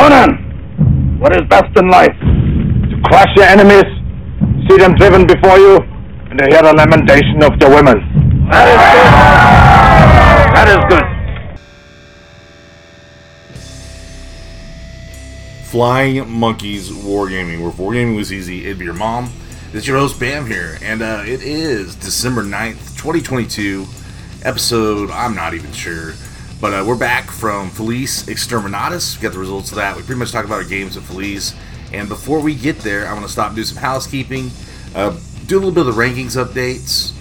Conan, what is best in life? To crush your enemies, see them driven before you, and to hear the lamentation of the women. That is good. That is good. Flying Monkeys Wargaming, where Wargaming was easy, it'd be your mom. It's your host, Bam, here, and uh, it is December 9th, 2022, episode, I'm not even sure, but uh, we're back from Felice Exterminatus. We got the results of that. We pretty much talked about our games at Felice, and before we get there, I want to stop and do some housekeeping, uh, do a little bit of the rankings updates,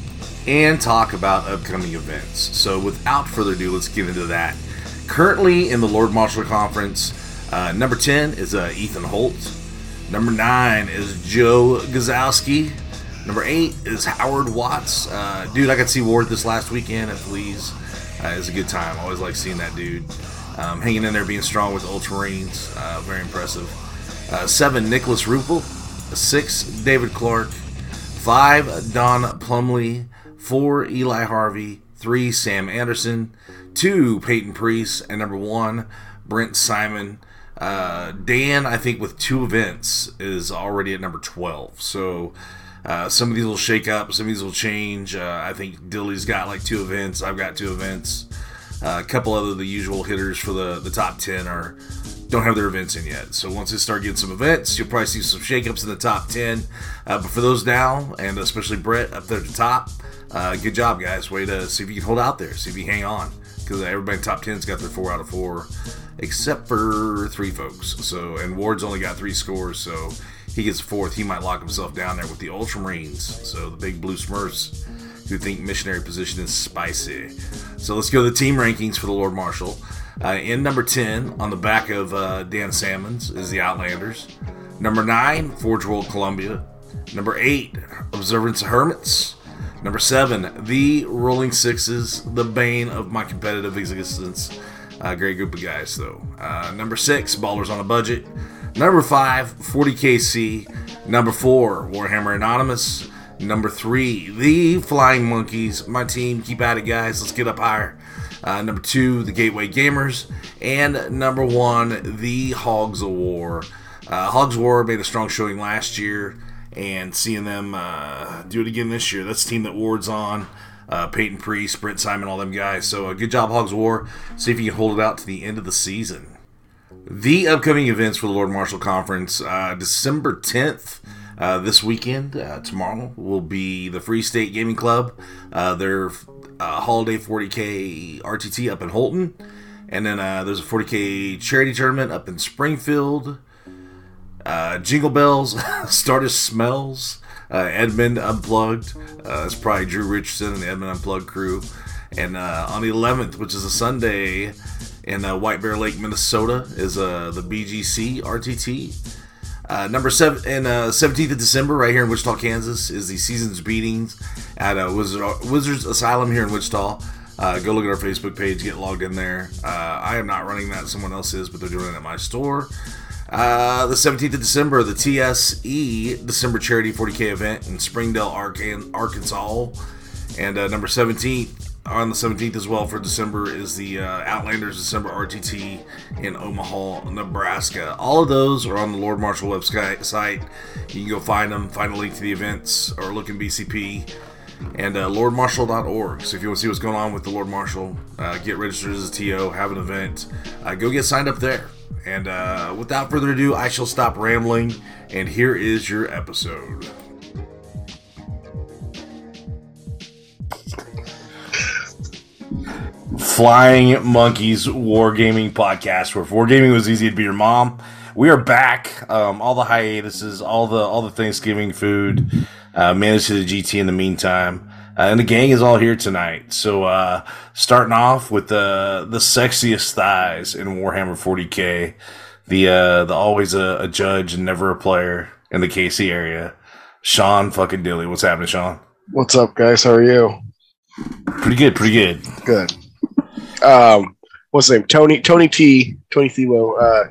and talk about upcoming events. So without further ado, let's get into that. Currently in the Lord Marshall Conference, uh, number 10 is uh, Ethan Holt. Number 9 is Joe Gazowski. Number 8 is Howard Watts. Uh, dude, I got to see Ward this last weekend at Fleas. Uh, it was a good time. Always like seeing that dude. Um, hanging in there, being strong with the Ultramarines. Uh, very impressive. Uh, 7, Nicholas Rupel. 6, David Clark. 5, Don Plumley. 4, Eli Harvey. 3, Sam Anderson. 2, Peyton Priest. And number 1, Brent Simon. Uh, Dan, I think, with two events, is already at number 12. So uh, some of these will shake up, some of these will change. Uh, I think Dilly's got like two events. I've got two events. Uh, a couple other the usual hitters for the, the top 10 are don't have their events in yet. So once they start getting some events, you'll probably see some shakeups in the top 10. Uh, but for those now, and especially Brett up there at the top, uh, good job, guys. Way to see if you can hold out there, see if you hang on. Because everybody in top 10's got their four out of four except for three folks. So, and Ward's only got three scores, so he gets fourth. He might lock himself down there with the Ultramarines. So the big blue Smurfs who think missionary position is spicy. So let's go to the team rankings for the Lord Marshal. Uh, in number 10, on the back of uh, Dan Salmons, is the Outlanders. Number 9, Forge World Columbia. Number 8, Observance Hermits. Number 7, The Rolling Sixes, the bane of my competitive existence. Uh, great group of guys, though. Uh, number six, Ballers on a Budget. Number five, 40KC. Number four, Warhammer Anonymous. Number three, The Flying Monkeys. My team, keep at it, guys. Let's get up higher. Uh, number two, The Gateway Gamers. And number one, The Hogs of War. Uh, Hogs of War made a strong showing last year, and seeing them uh, do it again this year, that's the team that Ward's on uh, Peyton Priest, Brent Simon, all them guys. So uh, good job, Hogs of War. See if you can hold it out to the end of the season. The upcoming events for the Lord Marshall Conference, uh, December 10th. Uh, this weekend, uh, tomorrow, will be the Free State Gaming Club, uh, their holiday 40K RTT up in Holton. And then there's a 40K charity tournament up in Springfield. Jingle Bells, Stardust Smells, uh, Edmund Unplugged. Uh, it's probably Drew Richardson and the Edmund Unplugged crew. And uh, on the 11th, which is a Sunday in uh, White Bear Lake, Minnesota, is uh, the BGC RTT. Uh, number seven and uh, 17th of December, right here in Wichita, Kansas, is the season's beatings at uh, Wizard, Wizards Asylum here in Wichita. Uh, go look at our Facebook page, get logged in there. I am not running that; someone else is, but they're doing it at my store. The 17th of December, the TSE December Charity 40K event in Springdale, Arkansas. And number 17 on the 17th as well for December is the uh, Outlanders December RTT in Omaha, Nebraska. All of those are on the Lord Marshall website. Site. You can go find them, find a link to the events, or look in BCP and uh, lordmarshall.org. So if you want to see what's going on with the Lord Marshall, uh, get registered as a TO, have an event, uh, go get signed up there. And uh, without further ado, I shall stop rambling, and here is your episode. Flying Monkeys Wargaming Podcast, where wargaming was easy to be your mom. We are back. Um, all the hiatuses, all the all the Thanksgiving food, uh, managed to the GT in the meantime. Uh, and the gang is all here tonight. So, uh, starting off with the the sexiest thighs in Warhammer 40k, the uh, the always a, a, judge and never a player in the KC area, Sean fucking Dilly. What's happening, Sean? What's up, guys? How are you? Pretty good, pretty good. Good. Um, what's his name? Tony Tony T. Tony Thibault. Uh,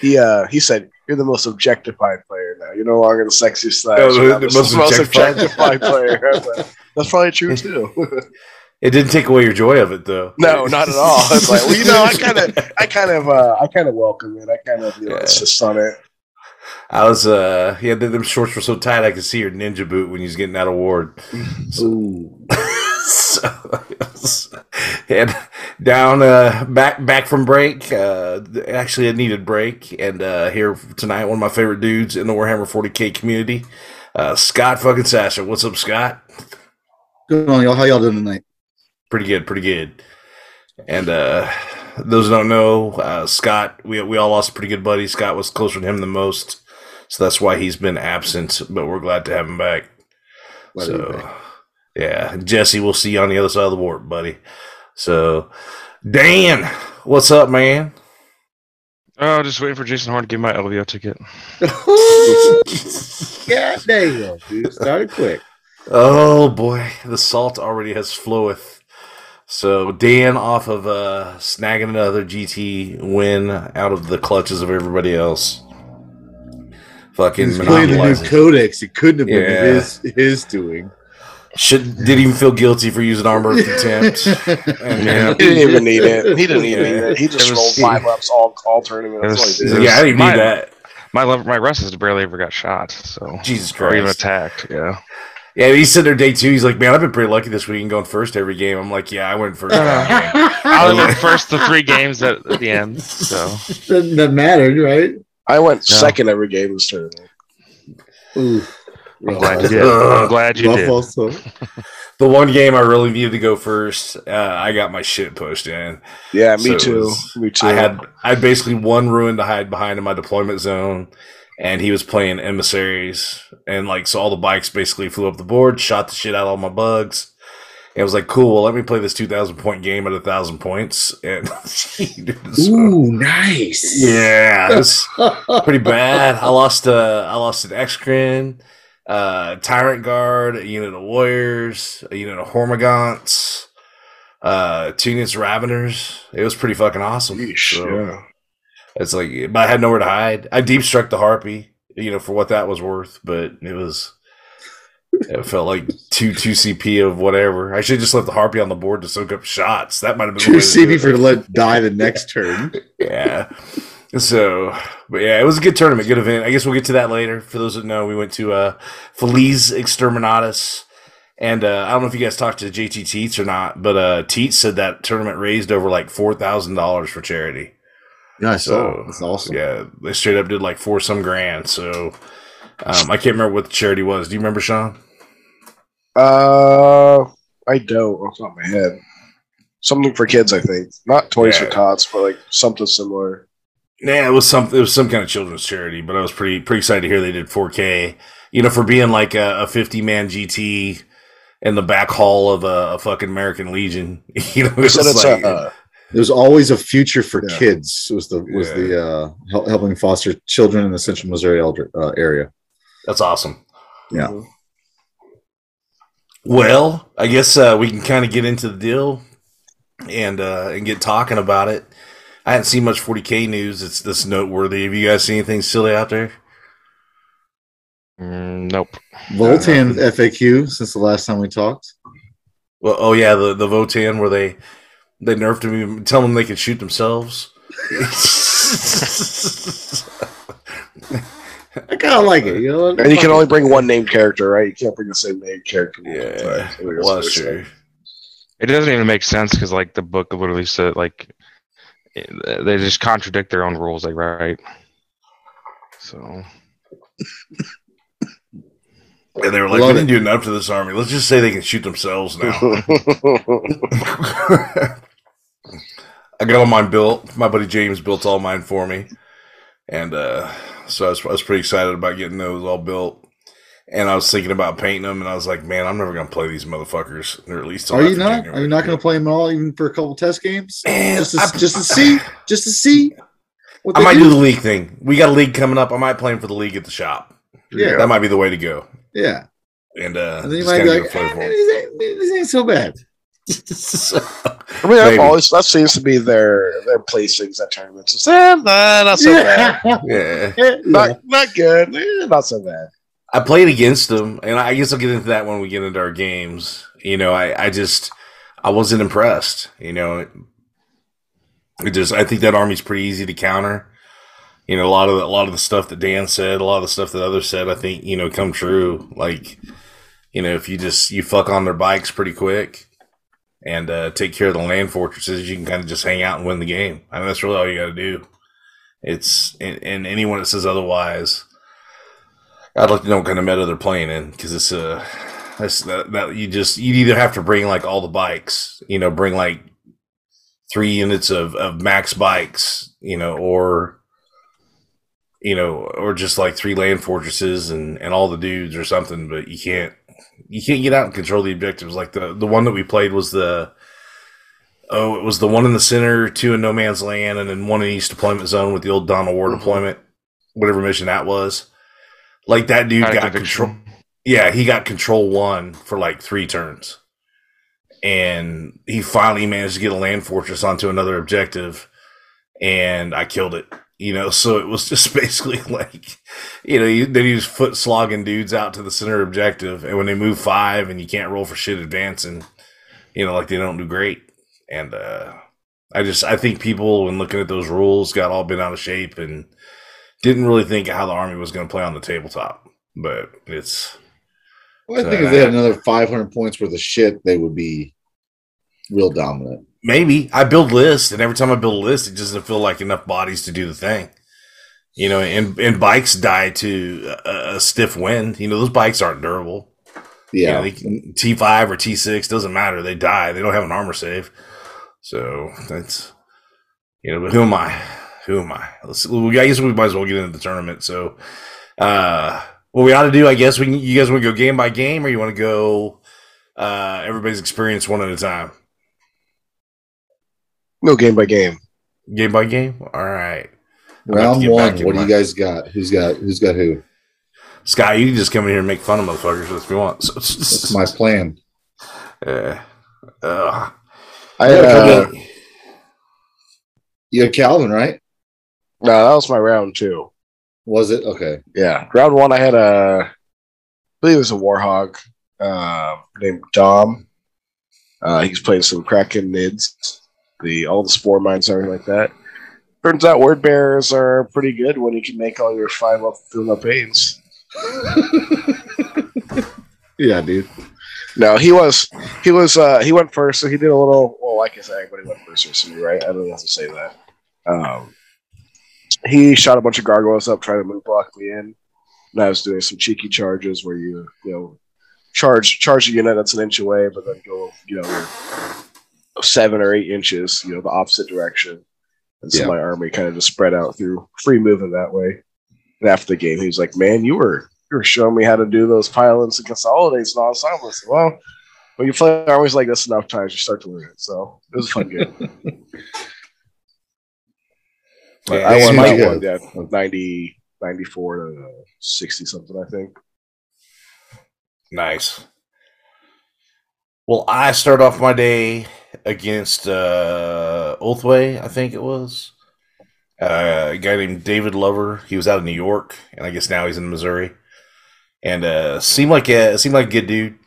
he uh, he said you're the most objectified player now. You're no longer the sexiest side. Oh, the, the, most, most objectified, player. That's probably true too. It didn't take away your joy of it, though. No, not at all. It's like, well, you know, I kind of, I kind of, uh, I kind of welcome it. I kind of, you know, it's just on it. I was, uh, yeah, them shorts were so tight I could see your ninja boot when you was getting that award. Ooh. so, and down, uh, back, back from break. Uh, actually, a needed break, and uh, here tonight, one of my favorite dudes in the Warhammer 40k community, uh, Scott fucking Sasha. What's up, Scott? Good on y'all. How y'all doing tonight? Pretty good, pretty good. And uh, those who don't know, uh, Scott, we we all lost a pretty good buddy. Scott was closer to him than most, so that's why he's been absent. But we're glad to have him back. Glad so, back. Yeah, Jesse, we'll see you on the other side of the warp, buddy. So, Dan, what's up, man? Oh, just waiting for Jason Horn to give my LVO ticket. God damn, dude. Started quick. Oh boy, the salt already has floweth. So Dan off of uh, snagging another GT win out of the clutches of everybody else. Fucking He's playing the new codex. It couldn't have been Yeah. his his doing. Should didn't even feel guilty for using armor of contempt. Yeah. He didn't even need it. He didn't even need it. He just It was- rolled five ups all all tournament. It That's all was- he he's did. like, yeah, I didn't My- need that. My lev- my Russ barely ever got shot, so Jesus Christ, or even attacked. Yeah, Yeah, he's sitting there day two. He's like, man, I've been pretty lucky this week and going first every game. I'm like, yeah, I went first. Uh-huh. every game. I went first the three games at, at the end. So that mattered, right? I went No. second every game this tournament. Ooh. I'm glad you did. I'm glad you did. also. The one game I really needed to go first, uh, I got my shit pushed in. Yeah, me it too. was- me too. I had I had basically one ruin to hide behind in my deployment zone, and he was playing emissaries, and like so all the bikes basically flew up the board, shot the shit out of all my bugs. And it was like, cool. Well, let me play this two thousand point game at a thousand points, and so- Ooh, nice. yeah, it was pretty bad. I lost uh I lost an Exocrine, uh Tyrant Guard, a unit of Warriors, a unit of Hormagaunts, uh two units of Raveners. It was pretty fucking awesome. Yeesh, So, yeah. It's like but I had nowhere to hide. I deep struck the Harpy, you know, for what that was worth, but it was it felt like two two CP of whatever. I should have just left the Harpy on the board to soak up shots. That might have been the True way to do CB it. for to let die the next turn. yeah. So, but yeah, it was a good tournament, good event. I guess we'll get to that later. For those that know, we went to uh, Feliz Exterminatus. And uh, I don't know if you guys talked to JT Teets or not, but uh, Teets said that tournament raised over like $4,000 for charity. Yeah, I saw. So, That's awesome. Yeah, they straight up did like four some grand. So, um, I can't remember what the charity was. Do you remember, Sean? Uh, I don't off the top of my head. Something for kids, I think. Not toys Yeah. for tots, but like something similar. Yeah, it was some it was some kind of children's charity, but I was pretty pretty excited to hear they did 4K. You know, for being like a, a 50 man GT in the back hall of a, a fucking American Legion. You know, it was it's like, a, uh, There's always a future for Yeah. kids. Was the was Yeah. the uh, hel- helping foster children in the Central Missouri elder, uh, area. that's awesome. Yeah. Well, I guess uh, we can kind of get into the deal and uh, and get talking about it. I hadn't seen much 40k news. It's this noteworthy. Have you guys seen anything silly out there? Mm, nope. Votann FAQ since the last time we talked. Well, oh yeah, the the Votann where they they nerfed him, tell them they could shoot themselves. I kind of like it. You know, and you can only bring one named character, right? You can't bring the same named character. yeah, times. I well, that's true. It doesn't even make sense because like the book literally said like it- they just contradict their own rules. they write. So And they were like, Love we didn't it. do enough to this army. Let's just say they can shoot themselves now. I got all mine built. My buddy James built all mine for me. And uh, so I was, I was pretty excited about getting those all built. And I was thinking about painting them, and I was like, man, I'm never going to play these motherfuckers. Or at least Are you not? January. Are you not going to play them all, even for a couple test games? Man, Just to, I- just to see, just to see. What I might do the league thing. We got a league coming up. I might play 'em for the league at the shop. Yeah, That might be the way to go. yeah. And, uh, And then you might be like, eh, flavor this, ain't, this ain't so bad. 'em. I mean, I've always that seems to be their their placings at tournaments. It's eh, nah, not so bad. yeah. Yeah. Not not good. Eh, not so bad. I played against them, and I guess I'll get into that when we get into our games. You know, I, I just I wasn't impressed. You know, it, it just I think that army's pretty easy to counter. You know, a lot of the, a lot of the stuff that Dan said, a lot of the stuff that others said, I think you know come true. Like, you know, if you just you fuck on their bikes pretty quick and uh, take care of the land fortresses, you can kind of just hang out and win the game. I mean, that's really all you got to do. It's and, and anyone that says otherwise, I'd like to know what kind of meta they're playing in because it's uh, that's that, that you just you'd either have to bring like all the bikes, you know, bring like three units of, of max bikes, you know, or you know, or just like three land fortresses and, and all the dudes or something, but you can't you can't get out and control the objectives. Like the the one that we played was the oh, it was the one in the center, two in no man's land, and then one in each deployment zone with the old Dawn of War Mhm. deployment, whatever mission that was. Like that dude got conviction. control. Yeah, he got control one for like three turns. And he finally managed to get a land fortress onto another objective. And I killed it. You know, so it was just basically like, you know, you, then he was foot slogging dudes out to the center objective. And when they move five and you can't roll for shit advancing, you know, like they don't do great. And uh I just I think people when looking at those rules got all bent out of shape and didn't really think how the army was going to play on the tabletop. But it's Well, I think if they had another 500 points worth of shit, they would be real dominant. maybe I build lists, and every time I build a list, it just doesn't feel like enough bodies to do the thing. You know, and and bikes die to a, a stiff wind. You know, those bikes aren't durable. Yeah. T five or T six doesn't matter. They die. They don't have an armor save. So that's you know. But who am I? Who am I? Let's. well, I guess we might as well get into the tournament. So, uh, what we ought to do, I guess, we can, you guys want to go game by game, or you want to go uh, everybody's experience one at a time, No game by game. game by game. All right. I'm about to Round one. What do you guys got? Who's got who's got who? Sky, you can just come in here and make fun of motherfuckers if you want. So, That's my plan. uh, uh, I yeah, uh. You had Calvin, right? No, that was my round two. Was it? Okay. Yeah, round one I had a, I believe it was a warhog uh, named Dom. Uh, he's playing some Kraken nids, the all the spore mines everything like that. Turns out word bearers are pretty good when you can make all your five up fill up pains. Yeah, dude. No, he was he was uh he went first, so he did a little well, like I said, everybody went first recently, right? I don't have to say that. Um he shot a bunch of gargoyles up trying to move block me in. And I was doing some cheeky charges where you you know charge charge a unit that's an inch away, but then go, you know, seven or eight inches, you know, the opposite direction. And so Yeah. my army kind of just spread out through free movement that way. And after the game, he was like, Man, you were you were showing me how to do those pile-ins and consolidates and all said, well, when you play armies like this enough times, you start to learn it. So it was a fun game. Yeah, I won that one, yeah, 90, 94 to uh, 60 something, I think. Nice. Well, I start off my day against uh, Oathway, I think it was. Uh, a guy named David Lover. He was out of New York, and I guess now he's in Missouri. And uh, seemed like a seemed like a good dude.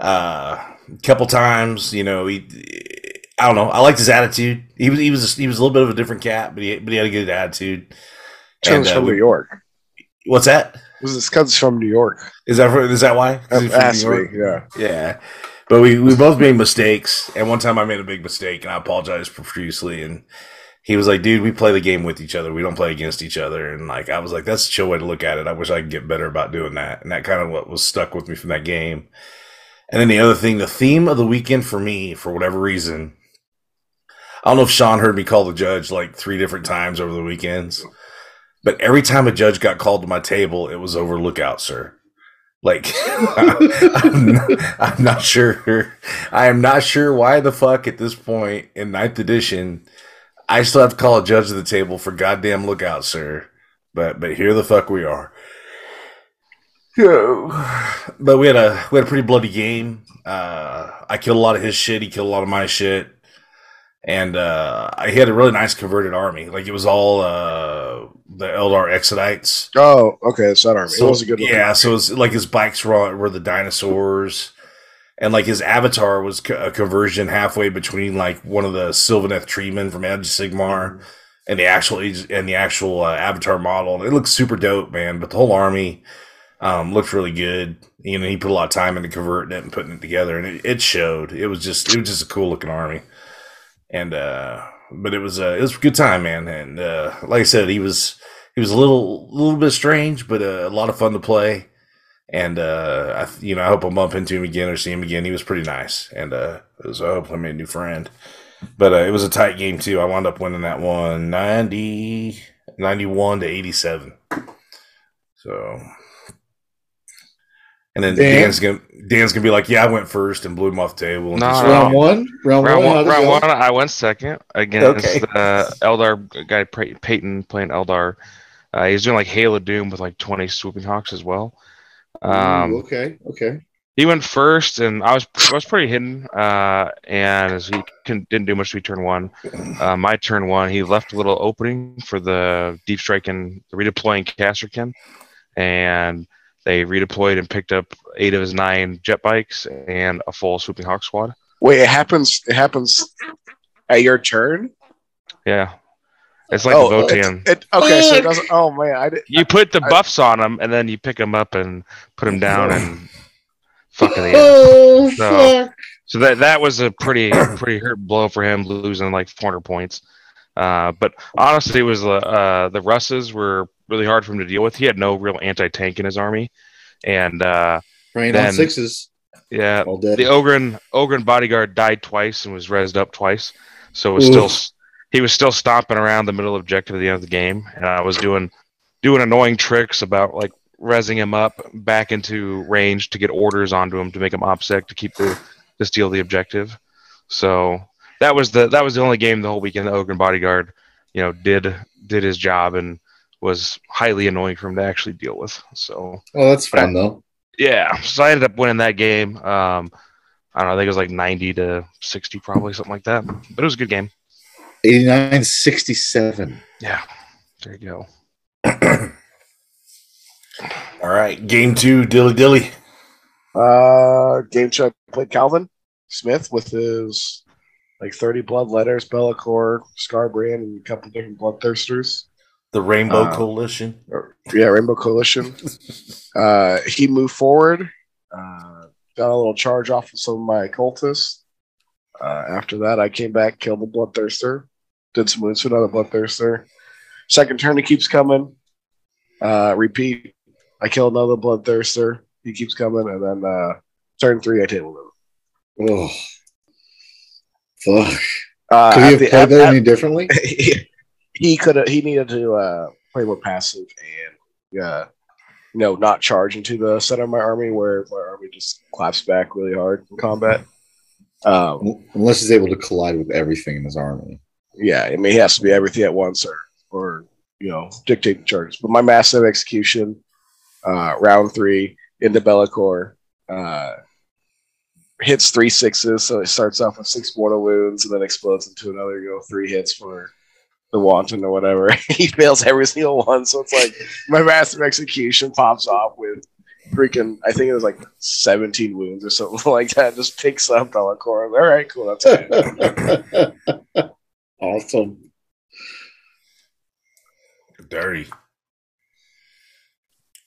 Uh, a couple times, you know, he. I don't know. I liked his attitude. He was he was he was a little bit of a different cat, but he but he had a good attitude. Comes uh, from we- New York. what's that? Was This is comes from New York. Is that is that why? 'Cause he's from Has New York? be, yeah. Yeah. But we, we both made mistakes. And one time I made a big mistake and I apologized profusely. And he was like, dude, we play the game with each other. We don't play against each other. And like, I was like, that's a chill way to look at it. I wish I could get better about doing that. And that kind of what was stuck with me from that game. And then the other thing, the theme of the weekend for me, for whatever reason, I don't know if Sean heard me call the judge like three different times over the weekends, but every time a judge got called to my table, it was over lookout, sir. Like, I'm, not, I'm not sure. I am not sure why the fuck at this point in ninth edition, I still have to call a judge to the table for goddamn lookout, sir. But but here the fuck we are. Yeah. But we had a we had a pretty bloody game. Uh, I killed a lot of his shit. He killed a lot of my shit. And uh, I had a really nice converted army. Like it was all uh, the Eldar Exodites. Oh, okay. It's that army. So, it was a good. Yeah, so it's like his bikes were, were the dinosaurs. and like his avatar was a conversion halfway between like one of the Sylvaneth treemen from of Sigmar and the actual and the actual uh, avatar model. It looks super dope, man. But the whole army um, looked really good. You know, he put a lot of time into converting it and putting it together, and it, it showed. It was just it was just a cool looking army, and uh, but it was uh, it was a good time, man. And uh, like I said, he was he was a little little bit strange, but uh, a lot of fun to play. And uh, I, you know, I hope I bump into him again or see him again. He was pretty nice, and uh, was, I hope I made a new friend. But uh, it was a tight game too. I wound up winning that one 90, 91 to eighty seven. So, and then Dan? Dan's gonna Dan's gonna be like, "Yeah, I went first and blew him off the table." and No, just- no. round one, round, Round one, one, how'd round one, I went second against Okay. uh, Eldar guy Peyton playing Eldar. Uh, he's doing like Hail of Doom with like 20 swooping hawks as well. Um, Ooh, okay, okay. he went first, and I was I was pretty hidden, uh, and as he can, didn't do much to turn one. Uh, my turn one, he left a little opening for the deep strike and the redeploying Kasrkin, and they redeployed and picked up eight of his nine jet bikes and a full swooping hawk squad. Wait, it happens. It happens at your turn. Yeah, it's like oh, the it's- Votian. It, okay, so it doesn't. Oh man, I did. You put the I- buffs on them, and then you pick them up and put them down and fucking the end. Oh No. fuck! So that that was a pretty pretty hurt blow for him, losing like 400 points. Uh, but honestly, it was the uh, the Russes were really hard for him to deal with. He had no real anti tank in his army, and uh, Praying Then- on sixes, yeah, the Ogryn Ogryn bodyguard died twice and was rezzed up twice, so it was Oof. still he was still stomping around the middle objective at the end of the game, and I was doing doing annoying tricks about like rezzing him up back into range to get orders onto him to make him opsec to keep the to steal the objective. So that was the that was the only game the whole weekend the Ogryn bodyguard you know did did his job and was highly annoying for him to actually deal with. So oh, that's fun though. yeah, so I ended up winning that game. Um, I don't know, I think it was like 90 to 60, probably something like that. But it was a good game. 89 67. Yeah, there you go. All right, game two, dilly dilly. Uh, game two, I played Calvin Smith with his like 30 blood letters, Be'lakor, Skarbrand, and a couple different bloodthirsters. The Rainbow Uh, Coalition. Or- yeah, Rainbow Coalition. uh, he moved forward, uh, got a little charge off of some of my occultists. Uh, after that, I came back, killed the Bloodthirster, did some wounds to another Bloodthirster. Second turn, he keeps coming. Uh, repeat, I kill another Bloodthirster. He keeps coming, and then uh, turn three, I table him. Oh, fuck. Uh, Could he have the- played at- that at- any differently? he could have he needed to uh, play more passive and uh, you know not charge into the center of my army where my army just claps back really hard in combat. Um, Unless he's able to collide with everything in his army. yeah, I mean he has to be everything at once or or you know dictate the charges. But my massive execution, uh, round three into Be'lakor, uh, hits three sixes, so it starts off with six mortal wounds and then explodes into another you know three hits for the wanton or whatever. he fails every single one, so it's like my master execution pops off with freaking I think it was like 17 wounds or something like that. Just picks up Be'lakor. All right, cool, that's good. awesome. Dirty.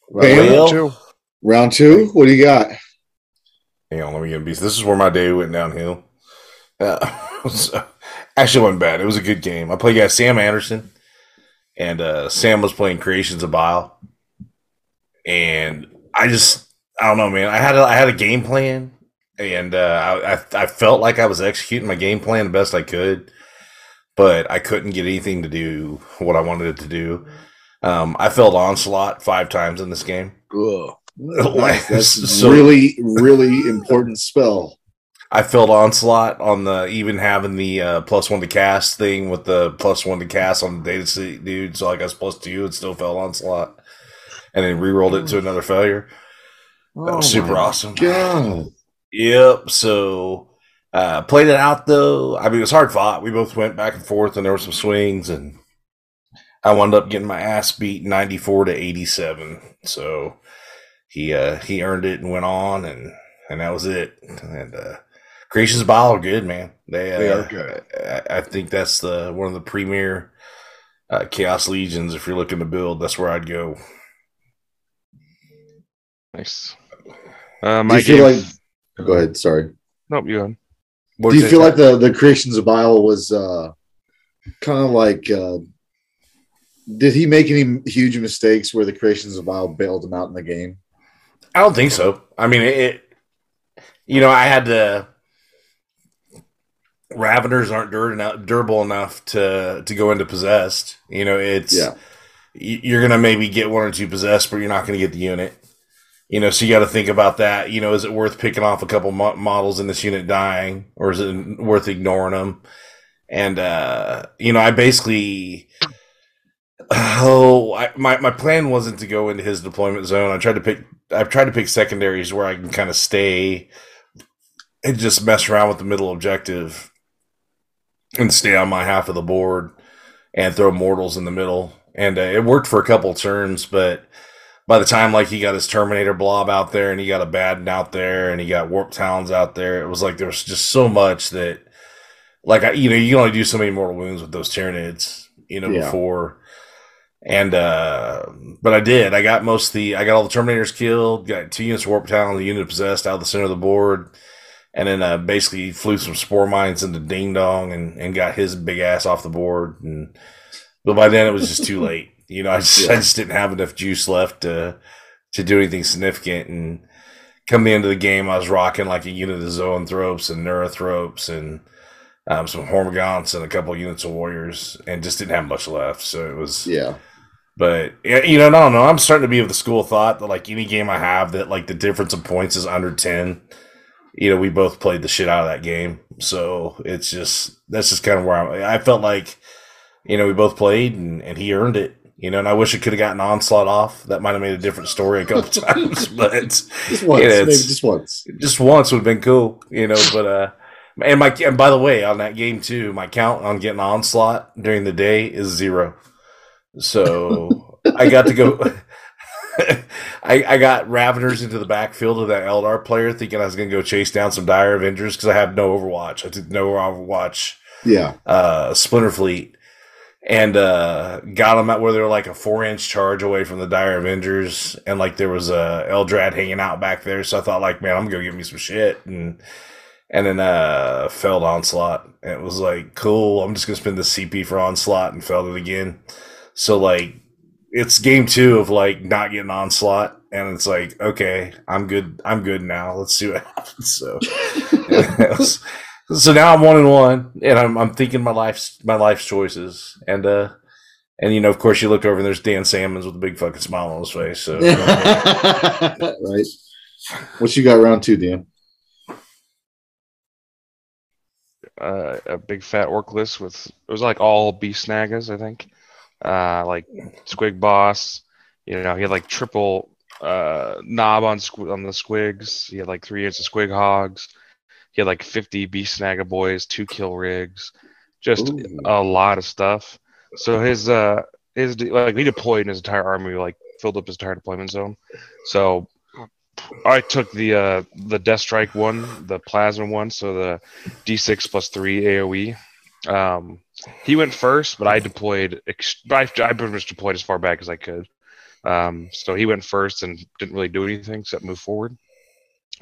Well, Two. Round two, what do you got? Hang on, let me get a piece. This is where my day went downhill. Uh, so- actually, wasn't bad. It was a good game. I played guy Sam Anderson, and uh, Sam was playing Creations of Bile, and I just I don't know, man. I had a, I had a game plan, and uh, I, I I felt like I was executing my game plan the best I could, but I couldn't get anything to do what I wanted it to do. Um, I failed onslaught five times in this game. Ugh. Nice. That's So- really, really important spell. I failed onslaught on the even having the uh, plus one to cast thing with the plus one to cast on the data sheet, dude. So I guess plus two and still fell onslaught, and then re-rolled it to another failure. That was super awesome. God. Yep. So uh, played it out though. I mean, it was hard fought. We both went back and forth, and there were some swings, and I wound up getting my ass beat ninety four to eighty seven. So he uh, he earned it and went on, and and that was it. And uh, Creations Bile are good, man. They, uh, They are good. I, I think that's the one of the premier uh, Chaos Legions. If you're looking to build, that's where I'd go. Nice. Uh, Do my you feel game. like? Go ahead. Sorry. nope, you go ahead. What'd Do you feel Ty? like the the creations of Bile was uh, kind of like? Uh, did he make any huge mistakes where the creations of Bile bailed him out in the game? I don't think so. I mean, it, you know, I had to. Raveners aren't durable enough to to go into possessed. You know, it's Yeah. you're gonna maybe get one or two possessed, but you're not gonna get the unit. You know, so you got to think about that. You know, is it worth picking off a couple mo- models in this unit dying, or is it worth ignoring them? And uh, you know, I basically, oh, I, my my plan wasn't to go into his deployment zone. I tried to pick, I've tried to pick secondaries where I can kind of stay and just mess around with the middle objective and stay on my half of the board and throw mortals in the middle. And uh, it worked for a couple turns, but by the time like he got his Terminator blob out there and he got a Baden out there and he got Warp Talons out there, it was like there was just so much that, like I, you know, you can only do so many mortal wounds with those Tyranids, you know, Yeah. before. And uh but I did. I got most of the I got all the Terminators killed, got two units of Warp Talon, the unit possessed out of the center of the board, and then uh basically flew some spore mines into Ding Dong and, and got his big ass off the board and but by then it was just too late. You know, I just I just didn't have enough juice left to to do anything significant. And come the end of the game, I was rocking like a unit of Zoanthropes and Neurothropes and um, some Hormagaunts and a couple units of Warriors, and just didn't have much left. So it was, Yeah. But yeah, you know, I don't know. I'm starting to be of the school of thought that like any game I have that like the difference of points is under ten. You know, we both played the shit out of that game, so it's just that's just kind of where I'm. I felt like, you know, we both played and, and he earned it. You know, and I wish it could have gotten onslaught off. That might have made a different story a couple times, but Just once. Maybe it's- just once. just once would have been cool, you know. But uh, and my and by the way, on that game too, my count on getting onslaught during the day is zero. So I got to go. I, I got Raveners into the backfield of that Eldar player, thinking I was going to go chase down some Dire Avengers because I have no Overwatch. I did no Overwatch Yeah. uh, Splinter Fleet and uh, got them at where they were like a four inch charge away from the Dire Avengers, and like there was a Eldrad hanging out back there. So I thought, like, man, I'm gonna give me some shit, and and then uh, failed onslaught. And it was like, cool. I'm just gonna spend the CP for onslaught, and failed it again. So like, it's game two of like not getting onslaught, and it's like, okay, I'm good. I'm good now. Let's see what happens. So. it was- so now I'm one and one, and I'm I'm thinking my life's my life's choices, and uh, and you know, of course, you look over and there's Dan Salmons with a big fucking smile on his face. So right. What you got round two, Dan? uh, a big fat orc list with it was like all beast snaggas, I think. Uh, like Squig Boss, you know, he had like triple uh, knob on squ- on the squigs. He had like three inches of squig hogs. He had like 50 beast snagga boys, two kill rigs, just Ooh. a lot of stuff. So his uh his de- like he deployed in his entire army, like filled up his entire deployment zone. So I took the uh the Death Strike one, the plasma one, so the D6 plus three AOE. Um, he went first, but I deployed. I, I pretty much deployed as far back as I could. Um, so he went first and didn't really do anything except move forward.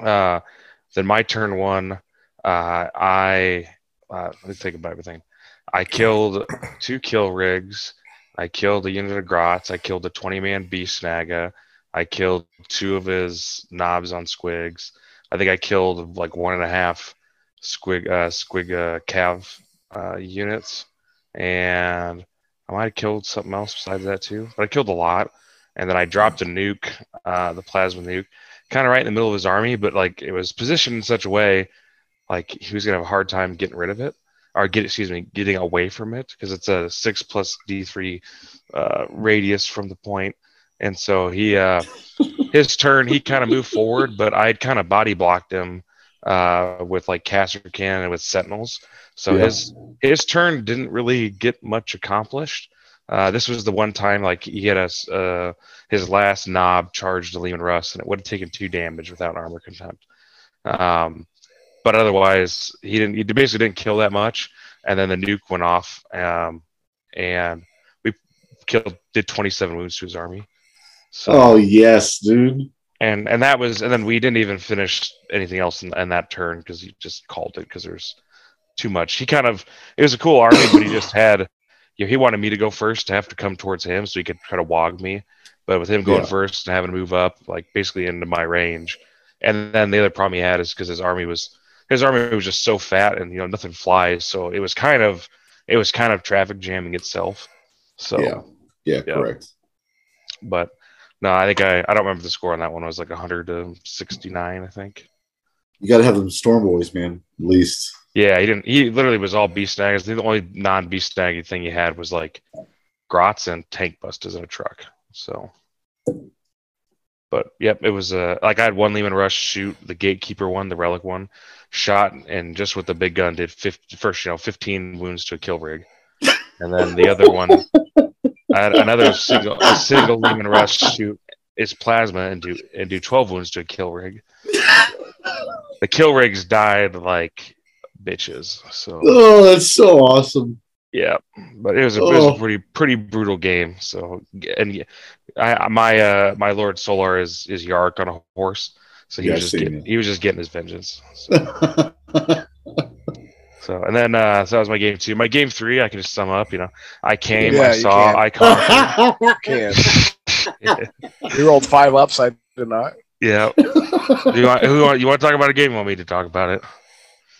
Uh, then my turn one, uh, I uh, let me think about everything. I killed two kill rigs. I killed a unit of grots. I killed a 20 man beast snagga. I killed two of his knobs on squigs. I think I killed like one and a half squig uh, squig uh, cav uh, units, and I might have killed something else besides that too. But I killed a lot, and then I dropped a nuke, uh, the plasma nuke, kind of right in the middle of his army, but like it was positioned in such a way, like he was gonna have a hard time getting rid of it, or get excuse me, getting away from it because it's a six plus D three uh, radius from the point. and so he uh, his turn he kind of moved forward, but I had kind of body blocked him uh, with like Kasrkin and with sentinels. So Yeah. his his turn didn't really get much accomplished. Uh, this was the one time like he had us uh, his last knob charged to Leman Russ, and it would have taken two damage without armor contempt. Um, but otherwise, he didn't. He basically didn't kill that much. And then the nuke went off, um, and we killed did 27 wounds to his army. So oh yes, dude. And and that was and then we didn't even finish anything else in, in that turn because he just called it because there's too much. He kind of it was a cool army, but he just had you know, he wanted me to go first to have to come towards him so he could try to wog me. But with him going Yeah. first and having to move up like basically into my range, and then the other problem he had is because his army was his army was just so fat and you know nothing flies, so it was kind of it was kind of traffic jamming itself. So Yeah. Yeah, Yeah. correct. but no, I think I I don't remember the score on that one. It was like 100 to 69, I think. You got to have them storm boys, man. At least. Yeah, he didn't. He literally was all beast snaggas. The only non beast snaggy thing he had was like grots and tank busters in a truck. So, but yep, it was uh, like I had one Leman Russ shoot the gatekeeper one, the relic one, shot and just with the big gun did 50, first you know 15 wounds to a kill rig, and then the other one Had another single a single Leman Russ shoot its plasma and do and do 12 wounds to a kill rig. The kill rigs died like bitches. So Oh, that's so awesome. yeah, but it was a, it was Oh. a pretty pretty brutal game. So and I my uh my Lord Solar is is Yarrick on a horse, so he was just getting it. he was just getting his vengeance. So, so and then uh so that was my game two. My game three, I can just sum up. You know, I came, Yeah, I saw, can. I conquered. Can. yeah. You rolled five ups. I did not. yeah. Do you want, who want, you want to talk about a game? You want me to talk about it?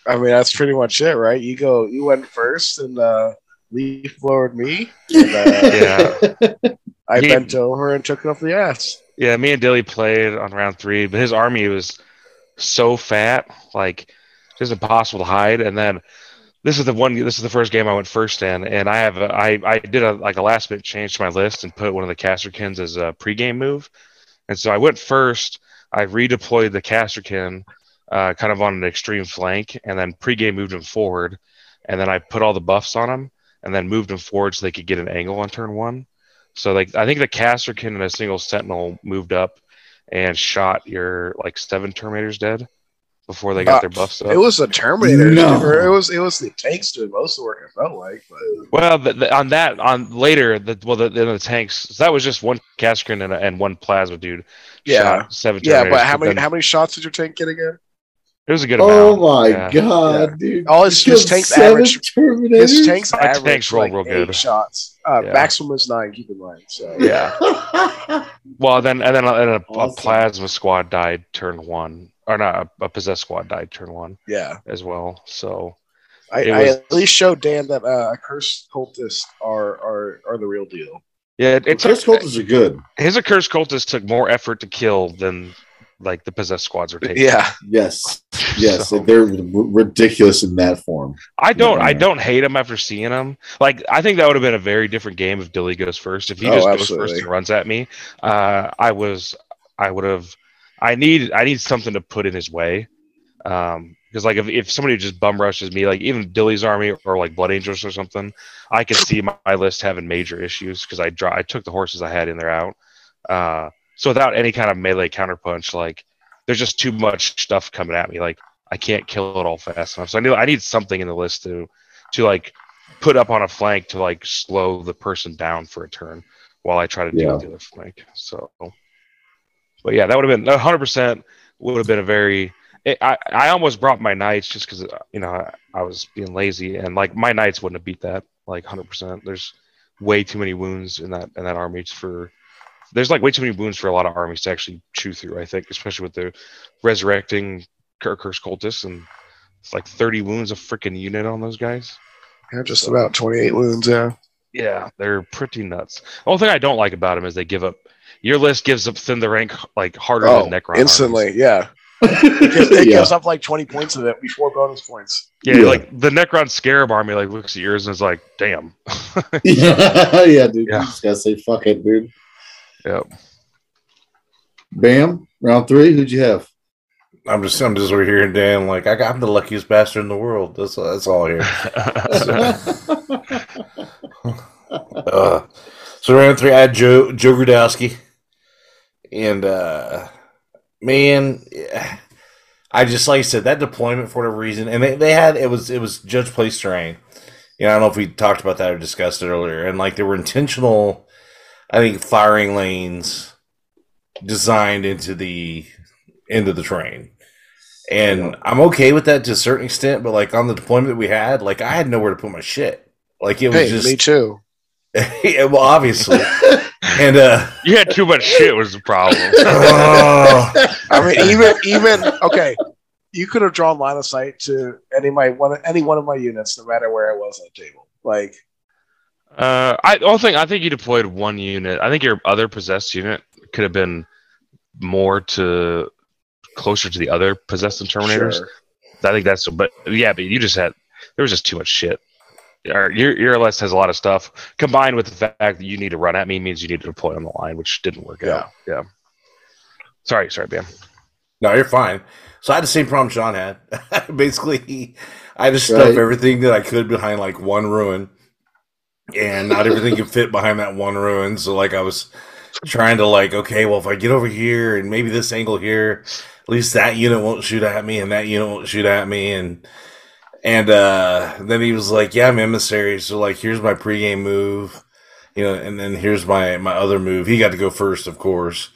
I mean, that's pretty much it, right? You go. You went first, and uh, leaf lowered me. And, uh, Yeah. I Yeah. bent over and took off the ass. Yeah, me and Dilly played on round three, but his army was so fat, like just impossible to hide. And then this is the one. This is the first game I went first in, and I have a, I I did a like a last minute change to my list and put one of the Kasrkins as a pregame move, and so I went first. I redeployed the Kasrkin, uh, kind of on an extreme flank, and then pregame moved him forward, and then I put all the buffs on him, and then moved him forward so they could get an angle on turn one. So like I think the Kasrkin and a single Sentinel moved up and shot your like seven Terminators dead before they got Uh, their buffs up. It was the Terminator. No. It was it was the tanks doing most of the work. It felt like, but well, the, the, on that on later the well the, the, the tanks so that was just one Kasrkin and, and one plasma dude. Yeah. shot seven. yeah. But how many then how many shots did your tank get again? It was a good oh amount. my Yeah. god, dude! Oh, his- his tank's average- Terminators? His tank's My average tanks roll like real eight good. shots. Uh, Yeah. Maximum is nine. Keep in mind. So Yeah. Well, then and then a, and a, a Awesome. plasma squad died turn one, or not a, a possessed squad died turn one yeah. as well. So I, It I at least showed Dan that uh, cursed cultists are are are the real deal. yeah, it, it Chris took, cultists are good. his accursed cultists took more effort to kill than like the possessed squads are taking. Yeah. Yes, yes, So- they're ridiculous in that form. I don't. I don't hate him after seeing him. Like I think that would have been a very different game if Dilly goes first. If he Oh, just goes first and runs at me, uh, I was. I would have. I need. I need something to put in his way. Um, because like if, if somebody just bum rushes me, like even Dilly's army or like Blood Angels or something, I could see my, my list having major issues because I draw. I took the horses I had in there out. Uh, so without any kind of melee counterpunch, like there's just too much stuff coming at me. Like I can't kill it all fast enough. So I need I need something in the list to to like put up on a flank to like slow the person down for a turn while I try to deal Yeah. with the other flank. So, but yeah, that would have been 100 percent would have been a very. It, I I almost brought my knights just because you know I, I was being lazy and like my knights wouldn't have beat that like 100. percent There's way too many wounds in that in that army for. There's like way too many wounds for a lot of armies to actually chew through. I think, especially with the resurrecting curse cultists and it's like 30 wounds a freaking unit on those guys. Yeah, just about twenty eight wounds. Yeah. Yeah, they're pretty nuts. The only thing I don't like about them is they give up. Your list gives up thin the rank like harder Oh, than Necron. instantly. armies. Yeah. It, gives, it yeah. gives up like twenty points of it before bonus points. Yeah, Yeah. like the Necron Scarab army like looks at yours and is like, damn. yeah, yeah, dude. Yeah. You just gotta say fuck it, dude. Yep. Bam, round three. Who'd you have? I'm just I'm just over here and Dan like I got I'm the luckiest bastard in the world. That's that's all here. Uh, so round three, I had Joe Joe Grudowski, and uh, man, I just like I said that deployment for whatever reason, and they, they had it was it was judge place terrain. You know, I don't know if we talked about that or discussed it earlier, and like there were intentional, I think, firing lanes designed into the into the train. And I'm okay with that to a certain extent, but like on the deployment that we had, like I had nowhere to put my shit. Like it was Hey, just me too. yeah, well, obviously, and uh, You had too much shit was the problem. oh, I mean, even even okay, you could have drawn line of sight to any my one any one of my units, no matter where I was on the table. Like, Uh, I don't think I think you deployed one unit. I think your other possessed unit could have been more to closer to the other possessed and terminators. sure. I think that's but yeah, but you just had there was just too much shit. Your your your list has a lot of stuff combined with the fact that you need to run at me means you need to deploy on the line, which didn't work Yeah. out. Yeah. Sorry, sorry, Bam. no, you're fine. So I had the same problem Sean had. Basically, I just stuffed Right. everything that I could behind like one ruin, and not everything could fit behind that one ruin. So like I was trying to like, okay, well if I get over here and maybe this angle here, at least that unit won't shoot at me and that unit won't shoot at me and and uh then he was like, Yeah, I'm emissary, so like here's my pregame move, you know, and then here's my my other move. He got to go first, of course.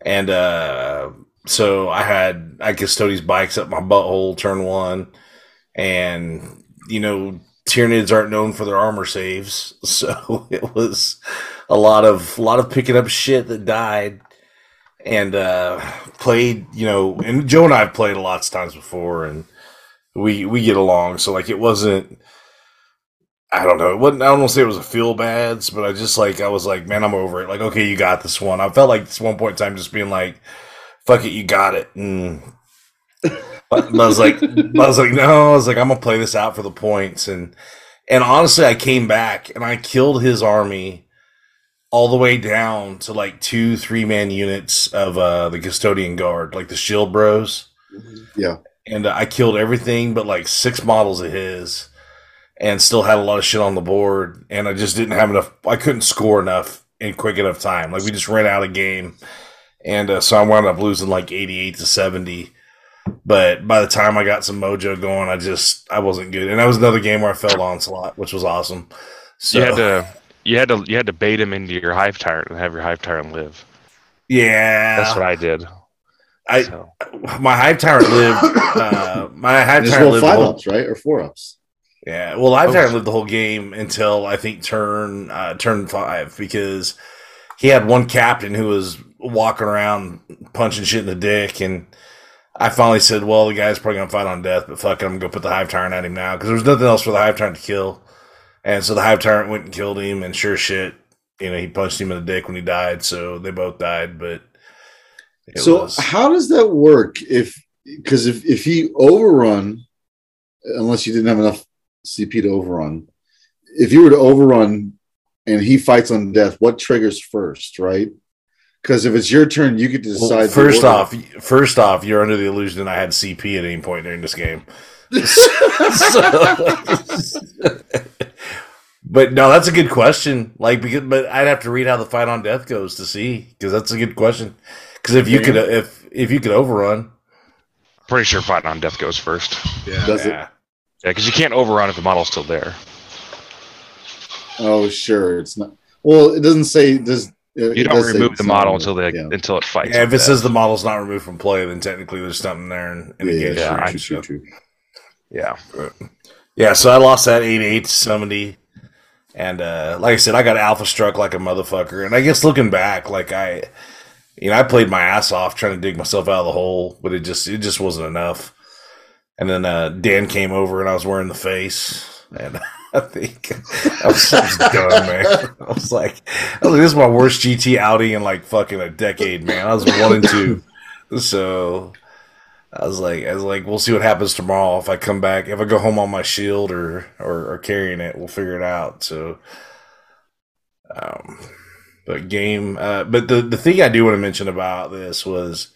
And uh so I had I Custodes bikes up my butthole turn one and you know Tyranids aren't known for their armor saves, so it was a lot of a lot of picking up shit that died, and uh, played. You know, and Joe and I have played a lots of times before, and we we get along. So like, it wasn't. I don't know. It wasn't. I don't want to say it was a feel bads, but I just like I was like, man, I'm over it. Like, okay, you got this one. I felt like this one point in time just being like, fuck it, you got it. And I was like, I was like, no, I was like, I'm gonna play this out for the points, and and honestly, I came back and I killed his army all the way down to like two, three man units of uh the custodian guard, like the shield bros, Yeah. And I killed everything but like six models of his, and still had a lot of shit on the board, and I just didn't have enough. I couldn't score enough in quick enough time. Like we just ran out of game, and uh, so I wound up losing like eighty eight to seventy. But by the time I got some mojo going, I just I wasn't good, and that was another game where I fell onslaught, which was awesome. So you had to you had to you had to bait him into your hive tyrant and have your hive tyrant live. yeah, That's what I did. I So, my hive tyrant lived. Uh, my hive tyrant lived. five whole- ups, right? Or four ups. Yeah, well, Live Oh. Tyrant lived the whole game until I think turn uh, turn five because he had one captain who was walking around punching shit in the dick, and I finally said, "Well, the guy's probably gonna fight on death, but fuck it, I'm gonna go put the Hive Tyrant at him now because there was nothing else for the Hive Tyrant to kill." And so the Hive Tyrant went and killed him, and sure shit, you know, he punched him in the dick when he died, so they both died. But it so was- how does that work? If because if if he overrun, unless you didn't have enough CP to overrun, if you were to overrun and he fights on death, what triggers first, right? Because if it's your turn, you get to decide. the first off, first off, you're under the illusion that I had CP at any point during this game. So- but no, that's a good question. Like, because but I'd have to read how the fight on death goes to see because that's a good question. Because if you could, if if you could overrun, pretty sure fighting on death goes first. yeah, Does it? Yeah, because you can't overrun if the model's still there. Oh, sure, it's not. Well, it doesn't say. Does it You don't does remove the model until they Yeah. until it fights. Yeah, if it death. says the model's not removed from play, then technically there's something there in, in Yeah, the yeah, game. yeah, true, true, true, true. yeah, Yeah, so I lost that 88 to somebody. And uh, like I said, I got alpha struck like a motherfucker. And I guess looking back, like I, you know, I played my ass off trying to dig myself out of the hole, but it just it just wasn't enough. And then uh, Dan came over and I was wearing the face, and I think I was, I was done, man. I was like, this is my worst GT outing in like fucking a decade, man. I was one and two, so I was like, I was like, we'll see what happens tomorrow. If I come back, if I go home on my shield or or, or carrying it, we'll figure it out. So, um, but game, uh, but the the thing I do want to mention about this was,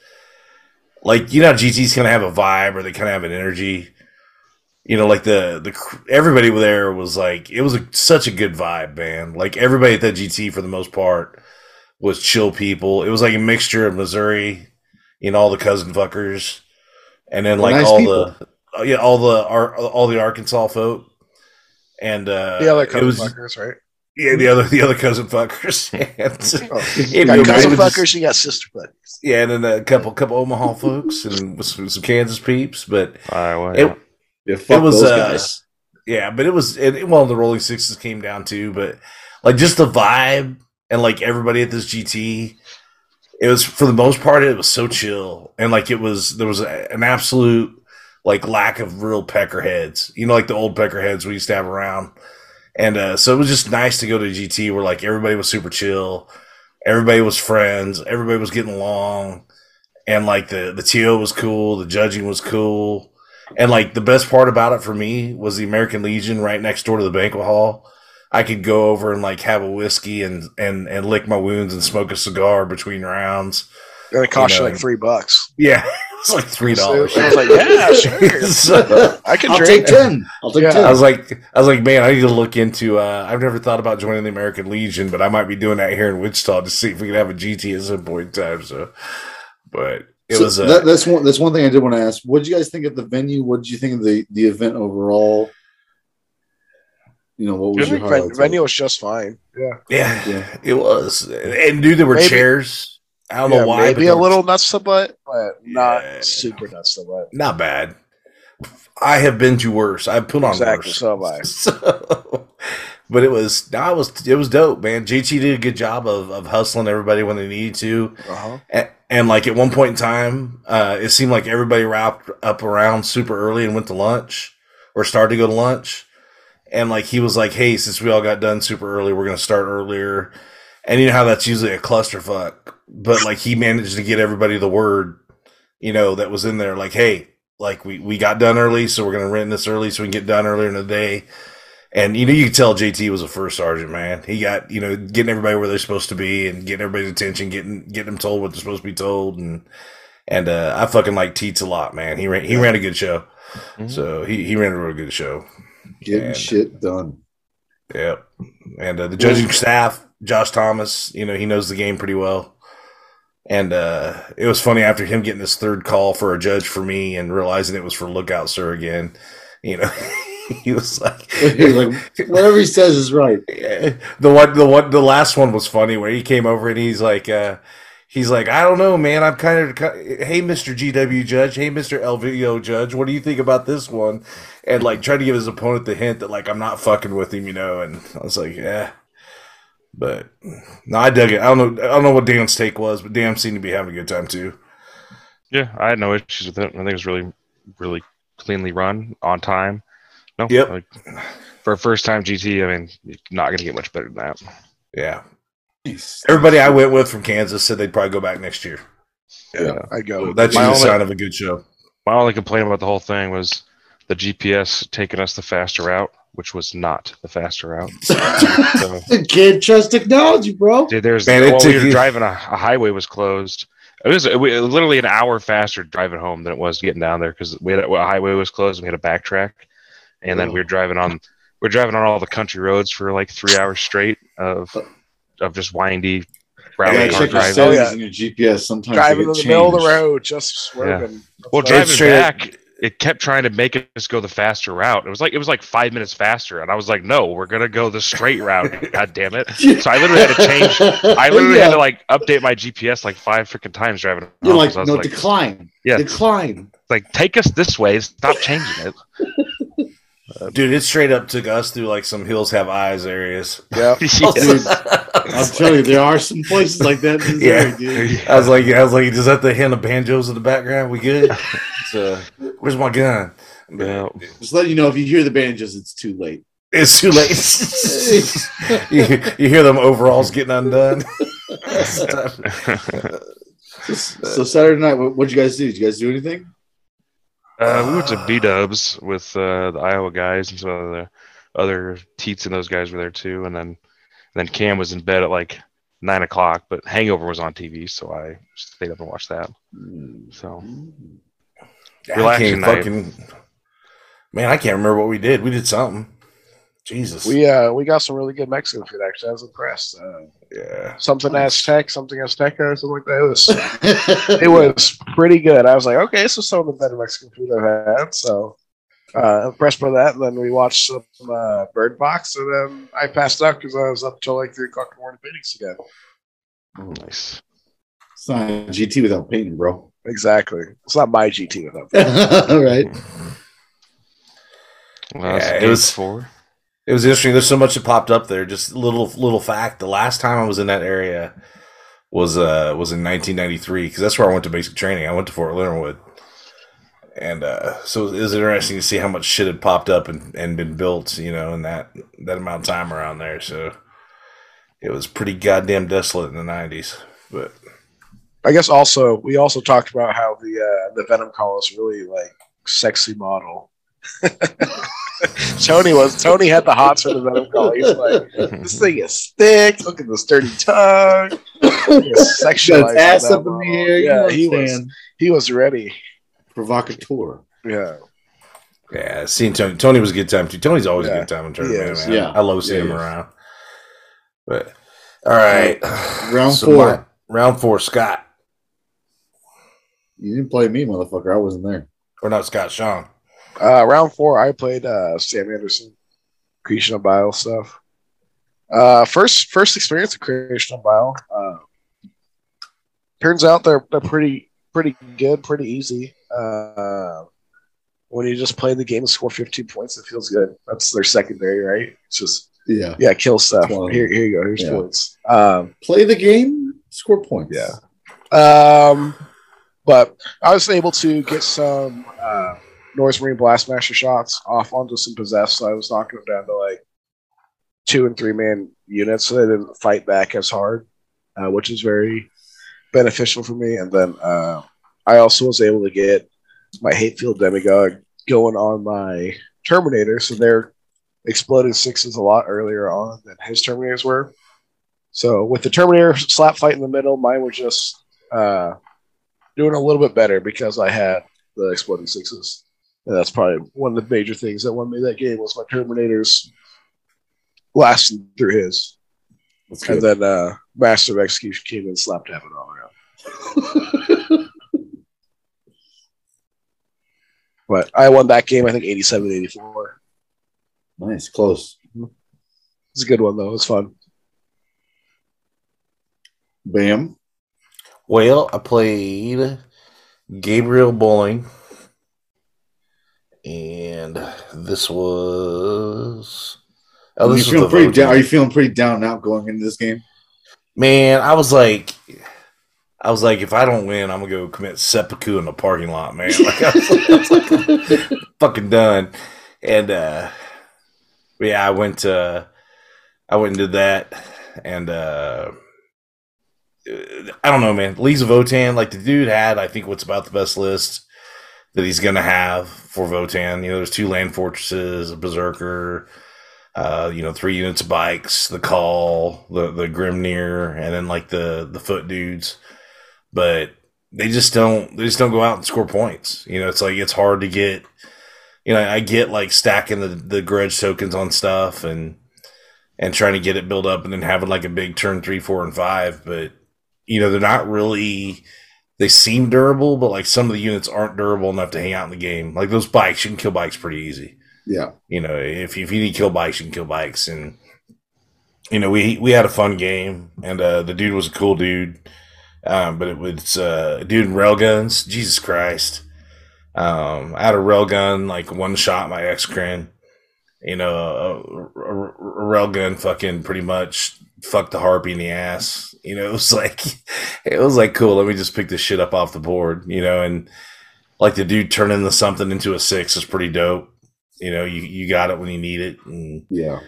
like, you know, GT's kind of have a vibe or they kind of have an energy. You know, like the the everybody there was like, it was a, such a good vibe, man. Like everybody at that GT for the most part was chill people. It was like a mixture of Missouri, you know, all the cousin fuckers and then like nice all people. the oh, yeah all the all the Arkansas folk, and uh, the other it couple was fuckers, right? Yeah the other the other cousin fuckers. and, Oh, it- You got cousin was- fuckers, you got sister fuckers. yeah, and then a couple couple Omaha folks and some, some Kansas peeps, but I was. it, Yeah, fuck It was, those uh, guys. Yeah, but it was it, well the Rolling Sixes came down too, but like just the vibe and like everybody at this GT, it was for the most part it was so chill and like it was there was a, an absolute like lack of real peckerheads, you know, like the old peckerheads we used to have around, and uh, so it was just nice to go to GT where like everybody was super chill, everybody was friends, everybody was getting along, and like the the TO was cool, the judging was cool. And like the best part about it for me was the American Legion right next door to the banquet hall. I could go over and like have a whiskey and and and lick my wounds and smoke a cigar between rounds. And it cost You you, like three bucks. Yeah, it's like three dollars. So I was like, yeah, sure. So, I can I'll drink. take ten. I'll take Yeah. I ten. was like, I was like, man, I need to look into. Uh, I've never thought about joining the American Legion, but I might be doing that here in Wichita to see if we can have a GT at some point in time. So, but it So was uh, that, that's one. That's one thing I did want to ask. What did you guys think of the venue? What did you think of the the event overall? You know, what was your think ven- venue was just fine. Yeah. yeah, Yeah. it was. And dude, there were Maybe- chairs. I don't Yeah, know why. Maybe a little nuts to butt, but not Yeah. super nuts to butt. not bad. I have been to worse. I've put on Exactly, worse. so have I. So, but it was no, it was it was dope, man. JT did a good job of, of hustling everybody when they needed to, Uh-huh. and, and like at one point in time, uh, it seemed like everybody wrapped up around super early and went to lunch or started to go to lunch, and like he was like, "Hey, since we all got done super early, we're gonna start earlier." And you know how that's usually a clusterfuck, but like he managed to get everybody the word, you know, that was in there. Like, hey, like we we got done early, so we're gonna rent this early so we can get done earlier in the day. And you know, you could tell JT was a first sergeant, man. He got you know getting everybody where they're supposed to be and getting everybody's attention, getting getting them told what they're supposed to be told, and and uh, I fucking like Teets a lot, man. He ran he ran a good show, Mhm. so he he ran a real good show. Getting And- shit done. Yep. And uh, the judging staff, Josh Thomas, you know, he knows the game pretty well. And uh, it was funny after him getting this third call for a judge for me and realizing it was for Lookout Sir again. You know, he was like, like whatever he says is right. The one, the one, the last one was funny where he came over and he's like, uh, he's like, I don't know, man. I'm kind of, hey, Mr. GW Judge, hey, Mr. LVO Judge, what do you think about this one? And like, trying to give his opponent the hint that like I'm not fucking with him, you know. And I was like, yeah, but no, I dug it. I don't know, I don't know what Dan's take was, but Dan seemed to be having a good time too. Yeah, I had no issues with it. I think it was really, really cleanly run on time. No, Yep. like, for a first time GT, I mean, you're not going to get much better than that. Yeah, everybody I went with from Kansas said they'd probably go back next year. Yeah, I go. That's My usually a only- sign of a good show. My only complaint about the whole thing was the GPS taking us the faster route, which was not the faster route. so, Can't trust technology, bro. dude, there's Man, while we were you- driving, a, a highway was closed. It was, it was literally an hour faster driving home than it was getting down there because we had a, a highway was closed and we had to backtrack, and then we were driving on we are driving on all the country roads for like three hours straight of of just windy You route gotta car check your driving. Oh, settings yeah. in your GPS. Sometimes Driving they in get the middle of the road, just swerving. Well, driving straight- back, it kept trying to make us go the faster route. It was like it was like five minutes faster, and I was like, "No, we're gonna go the straight route." God damn it! So I literally had to change. I literally Yeah. had to like update my GPS like five freaking times driving. You're like, 'cause I was no, like, decline. Yeah. Decline. like, take us this way. Stop changing it. Dude, it straight up took us through like some hills have eyes areas. Yeah. Dude, I'll tell you, there are some places like that in Yeah. Missouri, dude. I was like, I was like, is that the hint of banjos in the background? We good? So, where's my gun? Yeah. Just let you know if you hear the banjos, it's too late. It's too late. you, you hear them overalls getting undone. So Saturday night, what did you guys do? Did you guys do anything? Uh, we went to B Dubs with uh, the Iowa guys and some of the other teats and those guys were there too. And then, then Cam was in bed at like nine o'clock, but Hangover was on TV, so I stayed up and watched that. So Relaxing night. fucking man, I can't remember what we did. We did something. Jesus. We uh we got some really good Mexican food. Actually, I was impressed. Uh, yeah. something Aztec, something Azteca, or something like that. It was it was pretty good. I was like, okay, this is some of the better Mexican food I've had. So uh, impressed by that. And then we watched some uh, Bird Box, and then I passed out because I was up till like three o'clock in the morning paintings again. Oh, nice. It's not GT without painting, bro. Exactly. It's not my GT without that. All right. Well, Yeah, it was- four. It was interesting. There's so much that popped up there. Just little little fact. The last time I was in that area was uh was in 1993 because that's where I went to basic training. I went to Fort Leonard Wood, and uh, so it was interesting to see how much shit had popped up and, and been built. You know, in that that amount of time around there. So it was pretty goddamn desolate in the 90s. But I guess also we also talked about how the uh, the Venom call is really like sexy model. Tony was Tony had the hots for the Venom call. He's like, this thing is thick. Look at this dirty tongue. It's sexualized ass up in the air. Yeah, he was he was ready. Provocateur. Yeah, yeah, seeing Tony Tony was a good time too. Tony's always a good time in he tournament, is. man. Yeah. I love seeing Yeah, him around. But all right, Round So four. my- round four, Scott. You didn't play me, motherfucker. I wasn't there. Or not Scott, Sean. uh, round four. I played uh, Sam Anderson, Creation of Bile stuff. Uh, first first experience of Creation of Bile. Uh, turns out they're they're pretty pretty good, pretty easy. Uh, when you just play the game and score 15 points, it feels good. That's their secondary, right? It's just Yeah. yeah, kill stuff. Well, Here, here you go. Here's yeah. points. Um, Play the game, score points. Yeah. um, but I was able to get some uh, Noise Marine Blastmaster shots off onto some possessed. So I was knocking them down to like two and three man units, so they didn't fight back as hard, uh, which is very beneficial for me. And then uh, I also was able to get my Hatefield Demagogue going on my Terminator, so they're exploding sixes a lot earlier on than his Terminators were. So with the Terminator slap fight in the middle, mine was just uh, doing a little bit better because I had the exploding sixes. And that's probably one of the major things that won me that game was my Terminators lasting through his. And then uh, Master of Execution came in and slapped heaven all around. But I won that game, I think 87 84. nice, close. It's a good one, though. It was fun. Bam. Well, I played Gabriel Bowling, and this was. Oh, are, you was feeling pretty down, are you feeling pretty down and out going into this game? Man, I was like, I was like, if I don't win, I'm gonna go commit seppuku in the parking lot, man. Like, I was, I was like, fucking done. And uh, yeah, I went. Uh, I went and did that, and uh, I don't know, man. Lisa Votann, like the dude had, I think, what's about the best list that he's gonna have for Votann. You know, there's two land fortresses, a berserker, uh, you know, three units of bikes, the Kâhl, the the Grimnyr, and then like the the foot dudes. But they just don't they just don't go out and score points. You know, it's like it's hard to get you know, I get like stacking the, the grudge tokens on stuff and and trying to get it built up and then having like a big turn three, four, and five, but you know, they're not really they seem durable, but like some of the units aren't durable enough to hang out in the game. Like those bikes, you can kill bikes pretty easy Yeah. you know, if if you need to kill bikes, you can kill bikes, and you know, we we had a fun game, and uh, the dude was a cool dude, um, but it was uh, a dude in railguns. Jesus Christ, um, I had a railgun like one shot my Exocrine, you know, a, a, a railgun fucking pretty much fucked the harpy in the ass. You know, it was like it was like cool. Let me just pick this shit up off the board, you know, and like the dude turning the something into a six is pretty dope you know you, you got it when you need it and Yeah.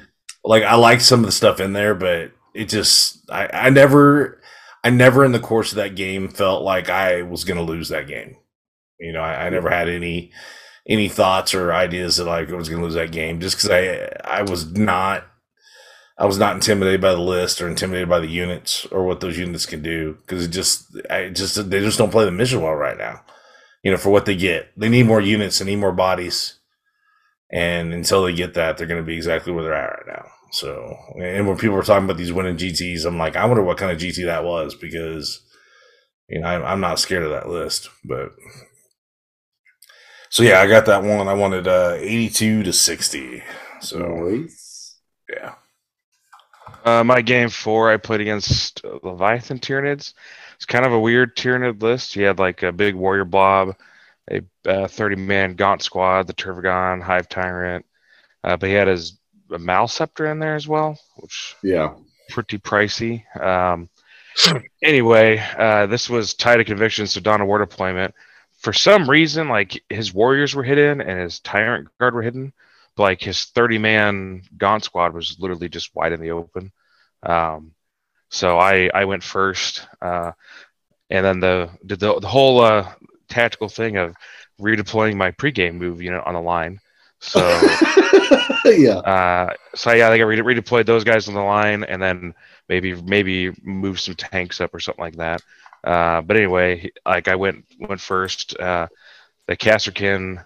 like i like some of the stuff in there but it just i i never i never in the course of that game felt like i was gonna lose that game. You know i, I never had any any thoughts or ideas that like i was gonna lose that game just because i i was not i was not intimidated by the list or intimidated by the units or what those units can do because it just i just they just don't play the mission well right now. You know for what they get. They need more units they need more bodies and until they get that, they're going to be exactly where they're at right now. So, and when people were talking about these winning GTs, I'm like, I wonder what kind of GT that was because, you know, I'm, I'm not scared of that list. But so yeah, I got that one. I wanted uh, 82 to 60. So Nice. yeah, Uh, my game four, I played against uh, Leviathan Tyranids. It's kind of a weird Tyranid list. He had like a big warrior blob, a uh, 30 man Gaunt squad, the Tervigon, Hive Tyrant, uh, but he had his a Malceptor in there as well, which Yeah. pretty pricey. Um, anyway, uh, this was tied to conviction, so of War deployment. For some reason, like his warriors were hidden and his tyrant guard were hidden, but like his 30 man gaunt squad was literally just wide in the open. Um, so I I went first, uh, and then the did the, the whole uh, tactical thing of redeploying my pregame move unit on the line. So yeah. uh, so yeah, I think I re- redeployed those guys on the line, and then maybe maybe move some tanks up or something like that. Uh, but anyway, like I went went first. Uh, the Kasrkin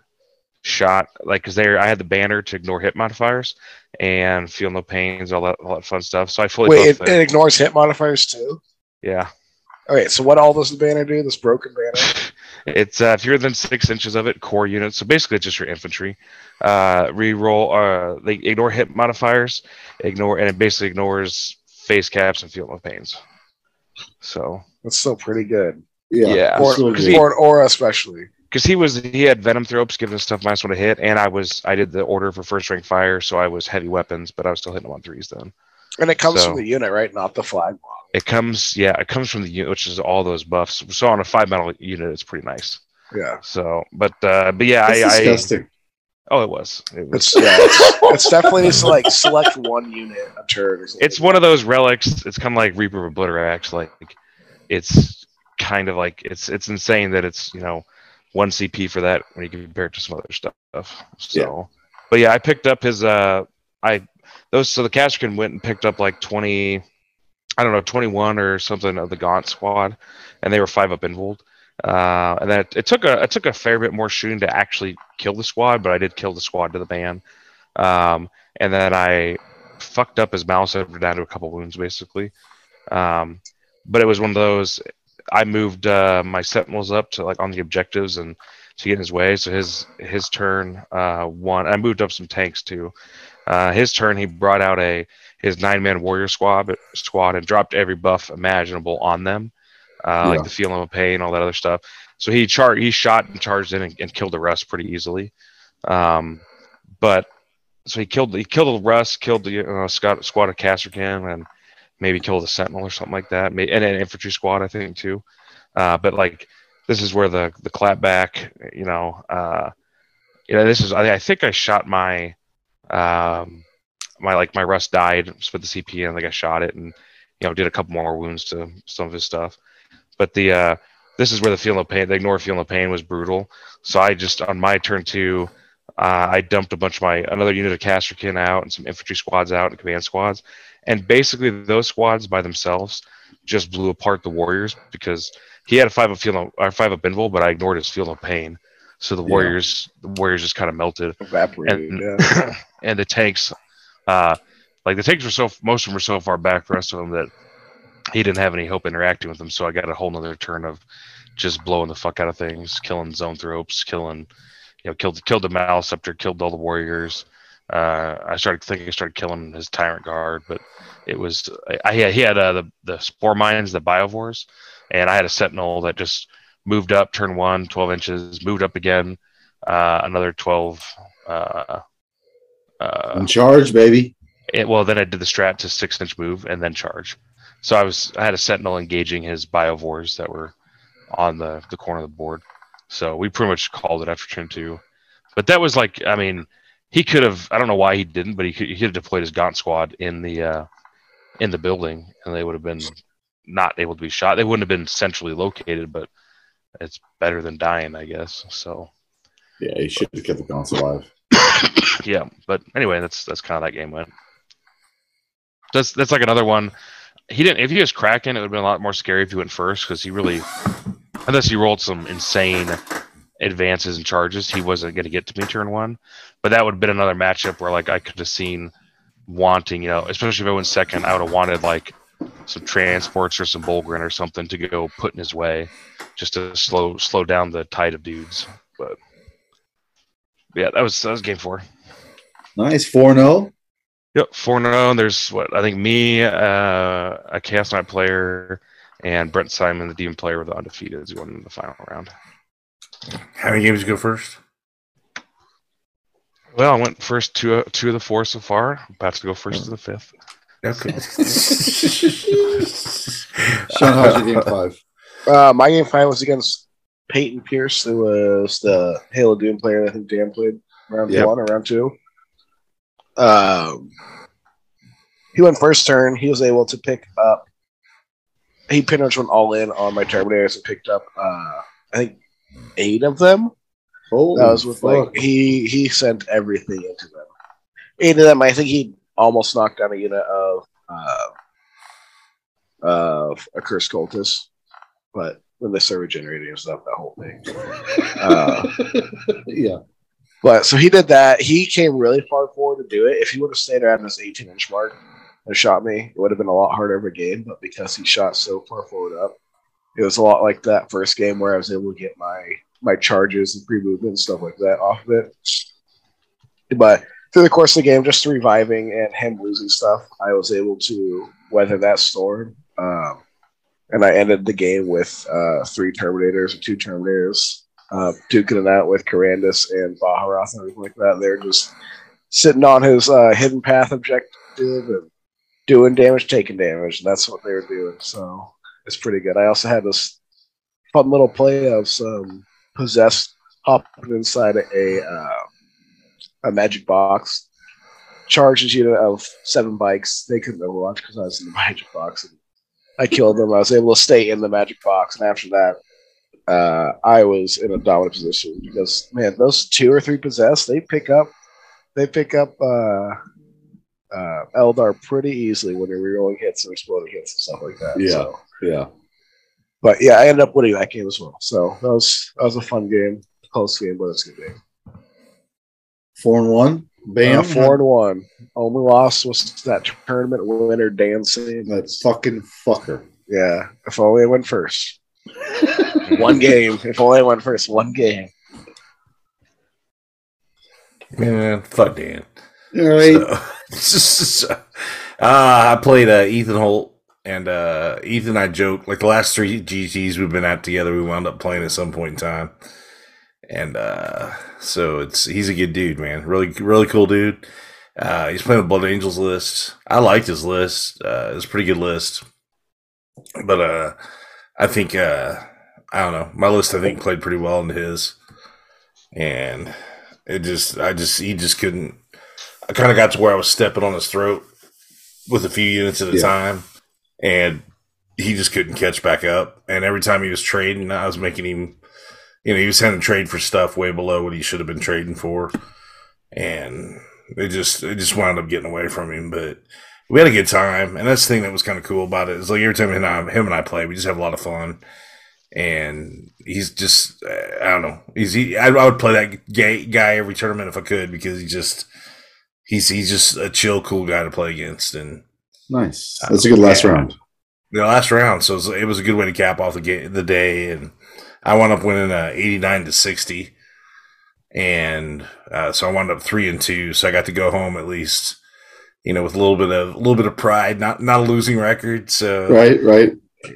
shot like because there I had the banner to ignore hit modifiers and feel no pains, all that all that fun stuff. So I fully Wait, it, it ignores hit modifiers too. Yeah, Okay, so what all does the banner do? This broken banner. It's uh, if you're six inches of it, core units. So basically, it's just your infantry. Uh, reroll. Uh, they ignore hit modifiers, ignore, and it basically ignores face caps and feel no pains. So That's still pretty good Yeah. Yeah. for, So he- for an aura, especially. because he was he had Venomthropes giving stuff minus one to hit, and I was I did the order for first rank fire, so I was heavy weapons, but I was still hitting them on threes then. And it comes So- from the unit, right? Not the flag model. It comes yeah, it comes from the unit, which is all those buffs. So on a five metal unit, it's pretty nice. Yeah, So, but uh, but yeah, That's I, I disgusting. oh it was it was it's yeah, it's, it's definitely just like select one unit a turn. or something. it's one of those relics. It's kind of like Reaper of Obliterax. Like it's kind of like it's it's insane that it's you know one CP for that when you compare it to some other stuff. So, but yeah, I picked up his uh I those so the Kasrkin went and picked up like twenty. I don't know, 21 or something of the Gaunt squad, and they were five up involved. Uh, and then it, it took a it took a fair bit more shooting to actually kill the squad, but I did kill the squad to the ban. Um, and then I fucked up his mouse over down to a couple wounds basically. Um, but it was one of those. I moved uh, my sentinels up to like on the objectives and to get in his way. So his his turn uh, one. I moved up some tanks too. Uh, his turn, he brought out a his nine man warrior squad squad and dropped every buff imaginable on them, uh, Yeah. like the feeling of pain, all that other stuff. So he char- he shot and charged in and, and killed the rest pretty easily. Um, but so he killed he killed the Russ, killed the uh, squad, squad of Kasrkin, and maybe killed a sentinel or something like that, May- and an infantry squad I think too. Uh, but like this is where the the clapback, you know, uh, you know, this is I, I think I shot my um my like my Russ died with the CP and I think I shot it and you know did a couple more wounds to some of his stuff. But the uh this is where the feel of pain, the ignore feel no pain was brutal. So I just on my turn two, uh, I dumped a bunch of my another unit of Kasrkin out and some infantry squads out and command squads, and basically those squads by themselves just blew apart the warriors because he had a five of feel no, or five of invul, but I ignored his feel of pain. So the Yeah. warriors, the warriors just kind of melted evaporated. and yeah. and the tanks, uh, like the tanks were so most of them were so far back, the rest of them that he didn't have any hope interacting with them. So I got a whole nother turn of just blowing the fuck out of things, killing zone ropes, killing, you know, killed killed the Malceptor, killed all the warriors. Uh, I started thinking I started killing his tyrant guard, but it was I, I he had uh, the the spore mines, the biovores, and I had a sentinel that just moved up, turn one, 12 inches, moved up again, uh, another 12. Uh, uh, In charge, baby. it, well, then I did the strat to six inch move and then charge. So I was I had a sentinel engaging his biovores that were on the the corner of the board. So we pretty much called it after turn two. But that was like I mean he could have I don't know why he didn't, but he could he could have deployed his Gaunt squad in the uh, in the building and they would have been not able to be shot. They wouldn't have been centrally located, but it's better than dying, I guess. So Yeah, he should have kept the guns alive. yeah, but anyway, that's that's kind of that game went. That's that's like another one. He didn't. If he was Kraken, it would have been a lot more scary if he went first because he really, unless he rolled some insane, advances and charges, he wasn't going to get to me turn one. But that would have been another matchup where like I could have seen wanting, you know, especially if I went second, I would have wanted like some transports or some Bullgryn or something to go put in his way, just to slow slow down the tide of dudes. But yeah, that was that was game four. Nice. 4 0. Yep, four zero. And there's what I think me, uh, a Chaos Knight player, and Brent Simon, the Demon player, were the undefeated who won in the final round. How many games you go first? Well, I went first two uh, two of the four so far. About to go first to the fifth. Okay. Sean, how's your game five? Uh, my game five was against Peyton Pierce, who was the Halo Doom player that I think Dan played round Yep. one or round two. Um, he went first turn. He was able to pick up. He pretty much went all in on my Terminators and picked up, uh, I think, eight of them. Holy That was with fuck. like he he sent everything into them. Eight of them. I think he almost knocked down a unit of uh, of a cursed cultist, but when they started regenerating and stuff, that whole thing. Uh, yeah. but so he did that. He came really far forward to do it. If he would have stayed around this 18 inch mark and shot me, it would have been a lot harder of a game. But because he shot so far forward up, it was a lot like that first game where I was able to get my my charges and pre movement and stuff like that off of it. But through the course of the game, just reviving and him losing stuff, I was able to weather that storm. Um, and I ended the game with uh, three Terminators or two Terminators, uh, duking it out with Karandras and Baharroth and everything like that. They're just sitting on his uh, hidden path objective and doing damage, taking damage, and that's what they were doing. So it's pretty good. I also had this fun little play of some possessed hopping inside a uh, a magic box. Charges unit of seven bikes. They couldn't overwatch because I was in the magic box. And I killed them. I was able to stay in the magic box, and after that, uh, I was in a dominant position because man, those two or three possessed, they pick up, they pick up uh, uh, Eldar pretty easily when they're rerolling hits and exploding hits and stuff like that. Yeah. So, Yeah. but yeah, I ended up winning that game as well. So that was that was a fun game, close game, but it's a good game. Four and one. Bam. Uh, four and one. Only loss was that tournament winner dancing. Sam. That fucking fucker. Yeah, if only I went first. one game. If only I went first. One game. Man, fuck Dan. All right. So, uh, I played uh, Ethan Holt, and uh, Ethan I joke like the last three GTs we've been at together, we wound up playing at some point in time. And uh, so it's he's a good dude, man. Really, really cool dude. Uh, he's playing the Blood Angels list. I liked his list. Uh, it's a pretty good list. But uh, I think uh, I don't know. My list I think played pretty well into his, and it just I just he just couldn't. I kind of got to where I was stepping on his throat with a few units at a Yeah. time, and he just couldn't catch back up. And every time he was trading, I was making him, you know, he was having to trade for stuff way below what he should have been trading for, and it just it just wound up getting away from him. But we had a good time, and that's the thing that was kind of cool about it is like every time him and I, him and I play, we just have a lot of fun. And he's just, I don't know. He's he. I, I would play that gay guy every tournament if I could because he just, he's he's just a chill, cool guy to play against. And Nice. That's a good last round. the last round, so it was, it was a good way to cap off the ga- the day. And I wound up winning uh, eighty nine to sixty, and uh, so I wound up three and two. So I got to go home at least, you know, with a little bit of a little bit of pride, not not a losing record. So Right. Right.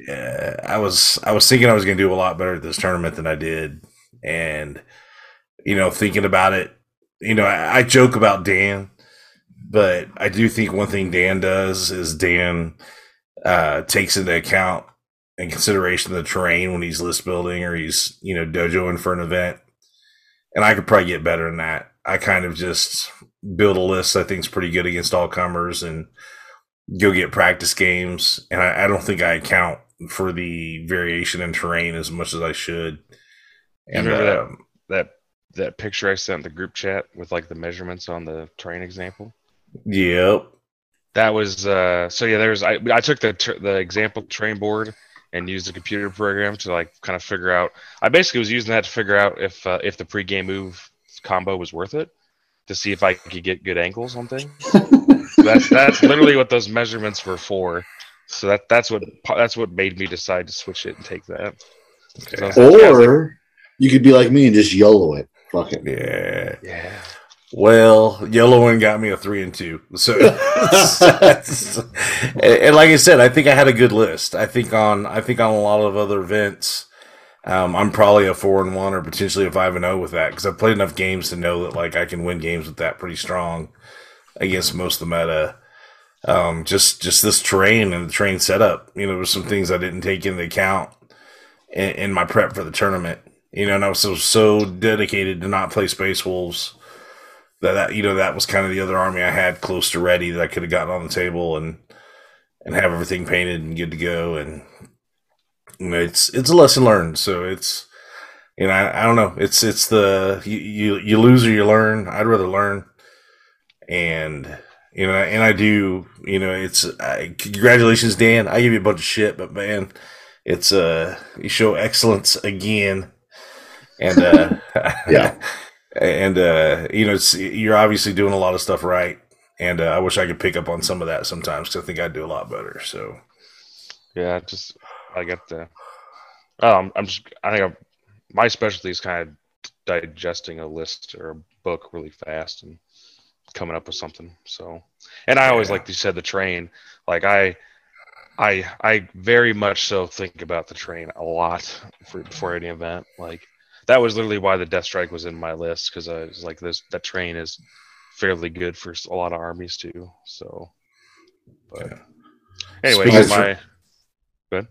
uh, I was I was thinking I was going to do a lot better at this tournament than I did, and you know, thinking about it, you know, I, I joke about Dan, but I do think one thing Dan does is Dan uh, takes into account and consideration of the terrain when he's list building or he's you know dojoing for an event, and I could probably get better than that. I kind of just build a list I think's pretty good against all comers and go get practice games, and I, I don't think I account for the variation in terrain as much as I should. And remember that? um, That that picture I sent in the group chat with like the measurements on the terrain example. yep, That was uh so yeah. There's I I took the ter- the example terrain board and used a computer program to like kind of figure out. I basically was using that to figure out if uh, if the pregame move combo was worth it to see if I could get good angles on things. that's that's literally what those measurements were for. So that that's what that's what made me decide to switch it and take that. I was like, yeah, I was like, Or you could be like me and just YOLO it. Fuck it. Yeah. yeah. Well, yellow one got me a three and two. So, and, like I said, I think I had a good list. I think on I think on a lot of other events, um, I'm probably a four and one or potentially a five and zero with that because I've played enough games to know that like I can win games with that pretty strong against most of the meta. Um, just just this terrain and the terrain setup. You know, there's some things I didn't take into account in, in my prep for the tournament. You know, and I was so so dedicated to not play Space Wolves that, that you know that was kind of the other army I had close to ready that I could have gotten on the table and and have everything painted and good to go. And you know, it's it's a lesson learned. So it's you know I, I don't know. It's it's the you, you you lose or you learn. I'd rather learn. And you know and I do you know it's I, congratulations Dan. I give you a bunch of shit but man it's uh you show excellence again. And uh Yeah. and uh, you know it's, you're obviously doing a lot of stuff right and uh, i wish i could pick up on some of that sometimes because i think i'd do a lot better so Yeah, just I got the. Um, I'm just. I think I'm, my specialty is kind of digesting a list or a book really fast and coming up with something. So, and I always Yeah. like you said the train. Like I, I, I very much so think about the train a lot for before any event. Like that was literally why the Death Strike was in my list because I was like this. That train is fairly good for a lot of armies too. So, but Yeah. anyway, Speaking of my.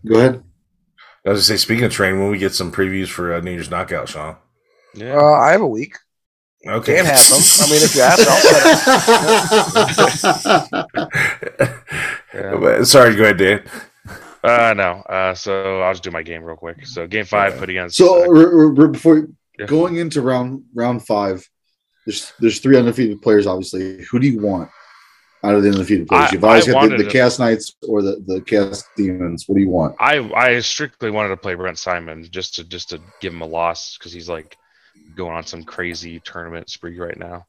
Go ahead. i was gonna say speaking of train when we get some previews for uh, new year's knockout sean Yeah. Uh, I have a week. okay Can't have them. I mean, if you ask, I'll set. Yeah. sorry go ahead dan Uh, no. Uh, so I'll just do my game real quick. So game five, put against. So uh, r- r- r- before Yeah. going into round round five, there's there's three undefeated players. Obviously, who do you want out of the undefeated players? I- You've always I got the, the to- cast knights or the the cast demons. What do you want? I I strictly wanted to play Brent Simon just to just to give him a loss because he's like going on some crazy tournament spree right now.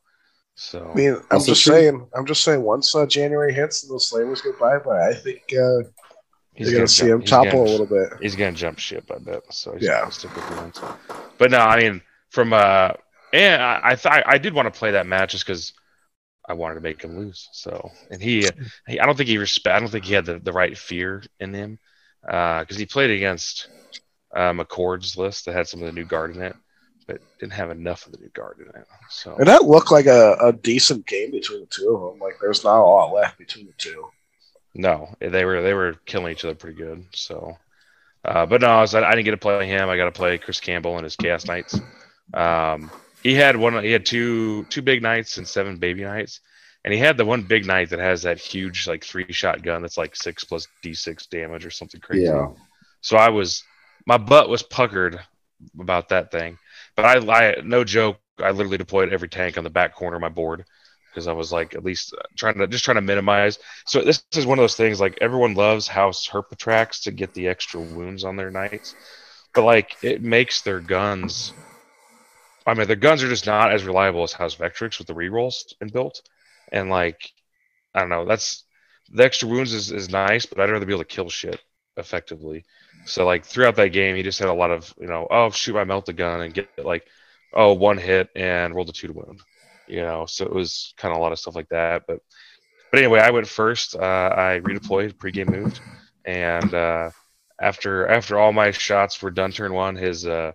So I mean, I'm just true. saying. I'm just saying. Once uh, January hits and those slavers get by, but I think uh, he's you're gonna see jump- him he's topple gonna- a little bit. He's gonna jump ship, I bet. So he's Yeah. gonna stick with. But no, I mean from uh and I I thought I did want to play that match just because I wanted to make him lose. So and he, he I don't think he respect. I don't think he had the, the right fear in him because he played against uh, McCord's list that had some of the new guard in it, but didn't have enough of the new guard in it. So And that looked like a, a decent game between the two of them. Like there's not a lot left between the two. No, they were they were killing each other pretty good. So, uh, but no, I, was, I didn't get to play him. I got to play Chris Campbell and his Chaos Knights. Um, he had one. He had two two big knights and seven baby knights, and he had the one big knight that has that huge like three shot gun that's like six plus d six damage or something crazy. Yeah. So I was, my butt was puckered about that thing. But I, I no joke, I literally deployed every tank on the back corner of my board because I was like at least uh, trying to just trying to minimize. So this is one of those things like everyone loves House Herpetrax to get the extra wounds on their knights, but like it makes their guns. I mean, their guns are just not as reliable as House Vextrix with the rerolls inbuilt, and like I don't know, that's the extra wounds is, is nice, but I'd rather be able to kill shit effectively. So like throughout that game, he just had a lot of you know, oh shoot, I melt the gun and get like, oh one hit and roll the two to wound, you know. So it was kind of a lot of stuff like that. But but anyway, I went first. Uh, I redeployed, pregame moved, and uh, after after all my shots were done, turn one, his uh,